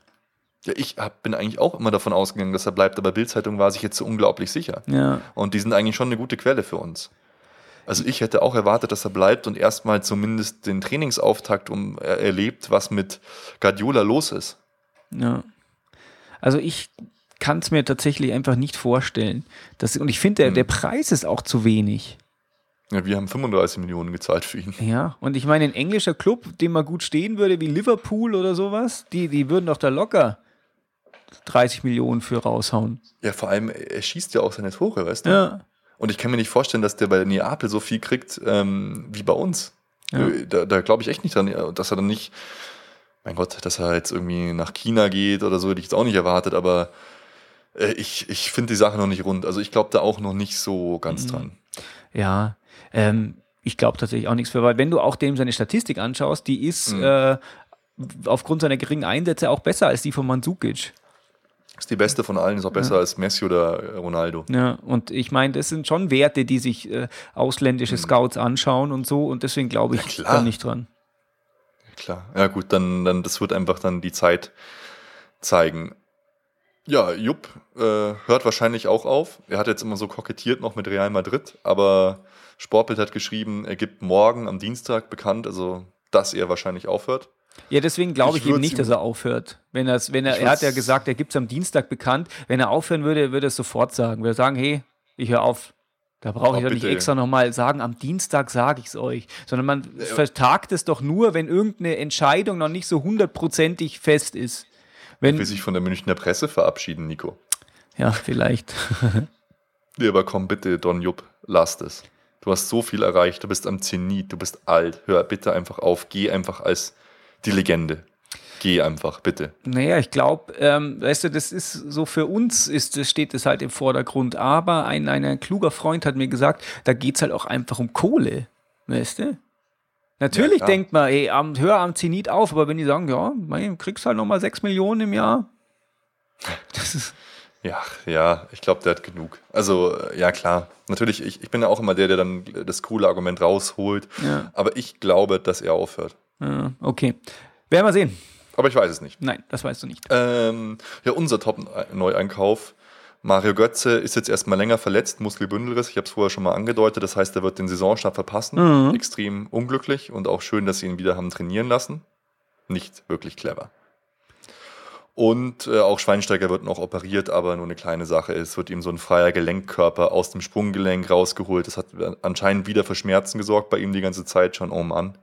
Ja, ich hab, bin eigentlich auch immer davon ausgegangen, dass er bleibt, aber Bild-Zeitung war sich jetzt so unglaublich sicher. Ja. Und die sind eigentlich schon eine gute Quelle für uns. Also ich hätte auch erwartet, dass er bleibt und erstmal zumindest den Trainingsauftakt um, er erlebt, was mit Guardiola los ist. Ja. Also ich kann es mir tatsächlich einfach nicht vorstellen. Dass, und ich finde, der, Hm. der Preis ist auch zu wenig. Ja, wir haben 35 Millionen gezahlt für ihn. Ja, und ich meine, ein englischer Club, dem mal gut stehen würde, wie Liverpool oder sowas, die, die würden doch da locker 30 Millionen für raushauen. Ja, vor allem, er schießt ja auch seine Tore, weißt du? Ja. Und ich kann mir nicht vorstellen, dass der bei Neapel so viel kriegt ähm, wie bei uns. Ja. Äh, Da, da glaube ich echt nicht dran, äh, dass er dann nicht, mein Gott, dass er jetzt irgendwie nach China geht oder so, hätte ich jetzt auch nicht erwartet, aber äh, ich, ich finde die Sache noch nicht rund. Also ich glaube da auch noch nicht so Mhm. ganz dran. Ja, ähm, ich glaube tatsächlich auch nichts für, weil wenn du auch dem seine Statistik anschaust, die ist Mhm. äh, aufgrund seiner geringen Einsätze auch besser als die von Mandzukic. Ist die beste von allen, ist auch besser als Messi oder Ronaldo. Ja, und ich meine, das sind schon Werte, die sich äh, ausländische Scouts anschauen und so und deswegen glaube ich da nicht dran. Klar. Ja, gut, dann, dann das wird einfach dann die Zeit zeigen. Ja, Jupp äh, hört wahrscheinlich auch auf. Er hat jetzt immer so kokettiert noch mit Real Madrid, aber Sportbild hat geschrieben, er gibt morgen am Dienstag bekannt, also dass er wahrscheinlich aufhört. Ja, deswegen glaube ich, Ich eben nicht, dass er aufhört. Wenn wenn er, er hat ja gesagt, er gibt es am Dienstag bekannt. Wenn er aufhören würde, würde er es sofort sagen. Würde er sagen, hey, ich höre auf. Da brauche ich doch nicht extra nochmal sagen, am Dienstag sage ich es euch. Sondern man vertagt es doch nur, wenn irgendeine Entscheidung noch nicht so hundertprozentig fest ist. Will Wenn, sich von der Münchner Presse verabschieden, Nico. ja, vielleicht. [laughs] Nee, aber komm bitte, Don Jupp, lass es. Du hast so viel erreicht, du bist am Zenit, du bist alt. Hör bitte einfach auf, geh einfach als die Legende. Geh einfach, bitte. Naja, ich glaube, ähm, weißt du, das ist so für uns ist, das steht das halt im Vordergrund. Aber ein, ein, ein kluger Freund hat mir gesagt, da geht es halt auch einfach um Kohle. Weißt du? Natürlich Ja, denkt man, ey, am, hör am Zenit auf, aber wenn die sagen, ja, mei, du kriegst halt nochmal 6 Millionen im Jahr. [laughs] Das ist, Ja, ja, ich glaube, der hat genug. Also, ja, klar. Natürlich, ich, ich bin ja auch immer der, der dann das coole Argument rausholt. Ja. Aber ich glaube, dass er aufhört. Äh, okay. Werden wir sehen. Aber ich weiß es nicht. Nein, das weißt du nicht. Ähm, ja, unser Top-Neueinkauf. Mario Götze ist jetzt erstmal länger verletzt, Muskelbündelriss. Ich habe es vorher schon mal angedeutet. Das heißt, er wird den Saisonstart verpassen. Mhm. Extrem unglücklich und auch schön, dass sie ihn wieder haben trainieren lassen. Nicht wirklich clever. Und äh, auch Schweinsteiger wird noch operiert, aber nur eine kleine Sache. Es wird ihm so ein freier Gelenkkörper aus dem Sprunggelenk rausgeholt. Das hat anscheinend wieder für Schmerzen gesorgt bei ihm die ganze Zeit schon. Oh Mann,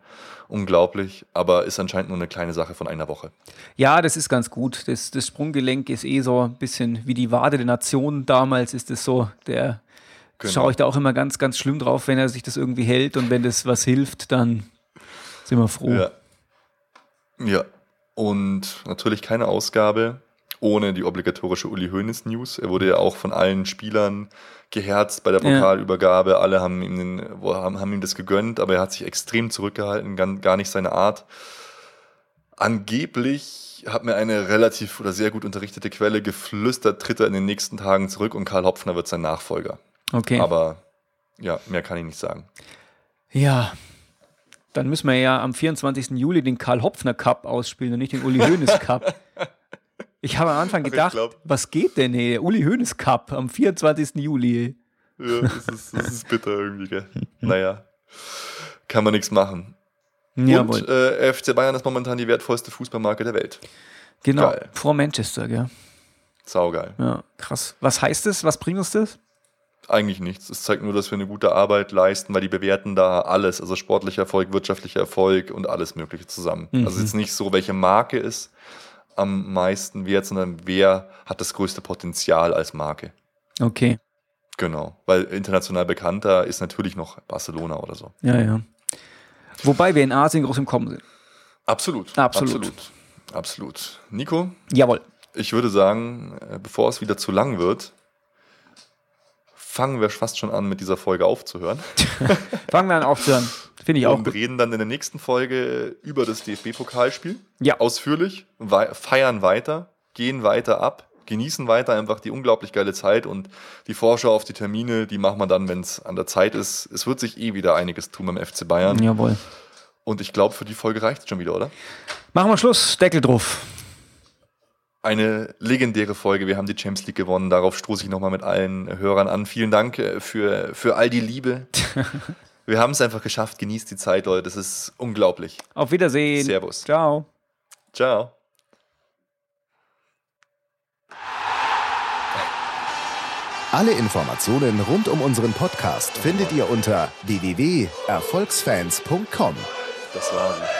unglaublich. Aber ist anscheinend nur eine kleine Sache von einer Woche. Ja, das ist ganz gut. Das, das Sprunggelenk ist eh so ein bisschen wie die Wade der Nation damals, ist es so. Der Genau. schaue ich da auch immer ganz, ganz schlimm drauf, wenn er sich das irgendwie hält und wenn das was hilft, dann sind wir froh. Ja. Ja. Und natürlich keine Ausgabe ohne die obligatorische Uli Hoeneß News. Er wurde ja auch von allen Spielern geherzt bei der Pokalübergabe. Alle haben ihm, den, haben, haben ihm das gegönnt, aber er hat sich extrem zurückgehalten, gar nicht seine Art. Angeblich hat mir eine relativ oder sehr gut unterrichtete Quelle geflüstert, tritt er in den nächsten Tagen zurück und Karl Hopfner wird sein Nachfolger. Okay. Aber ja, mehr kann ich nicht sagen. Ja, dann müssen wir ja am 24. Juli den Karl-Hopfner Cup ausspielen und nicht den Uli Hoeneß Cup. [laughs] Ich habe am Anfang gedacht, was geht denn hier? Der Uli Hoeneß Cup am 24. Juli. Ja, das ist, das ist [laughs] bitter irgendwie, gell? Naja, kann man nichts machen. Jawohl. Und äh, FC Bayern ist momentan die wertvollste Fußballmarke der Welt. Genau, Geil. vor Manchester, gell? Saugeil. Ja, krass. Was heißt das? Was bringt uns das? Eigentlich nichts. Es zeigt nur, dass wir eine gute Arbeit leisten, weil die bewerten da alles, also sportlicher Erfolg, wirtschaftlicher Erfolg und alles Mögliche zusammen. Mhm. Also jetzt nicht so, welche Marke ist am meisten wert, sondern wer hat das größte Potenzial als Marke. Okay. Genau. Weil international bekannter ist natürlich noch Barcelona oder so. Ja, ja. Wobei wir in Asien groß im Kommen sind. Absolut. Absolut. Absolut. Absolut. Nico, Jawohl. ich würde sagen, äh, bevor es wieder zu lang wird, fangen wir fast schon an, mit dieser Folge aufzuhören. [laughs] Fangen wir an aufzuhören. Finde ich auch und reden dann in der nächsten Folge über das DFB-Pokalspiel. Ja. Ausführlich, feiern weiter, gehen weiter ab, genießen weiter einfach die unglaublich geile Zeit und die Vorschau auf die Termine, die machen wir dann, wenn es an der Zeit ist. Es wird sich eh wieder einiges tun beim FC Bayern. Jawohl. Und ich glaube, für die Folge reicht es schon wieder, oder? Machen wir Schluss. Deckel drauf. Eine legendäre Folge. Wir haben die Champions League gewonnen. Darauf stoße ich nochmal mit allen Hörern an. Vielen Dank äh, für, für all die Liebe. [laughs] Wir haben es einfach geschafft. Genießt die Zeit, Leute. Das ist unglaublich. Auf Wiedersehen. Servus. Ciao. Ciao. Alle Informationen rund um unseren Podcast findet ihr unter www.erfolgsfans.com. Das war sie.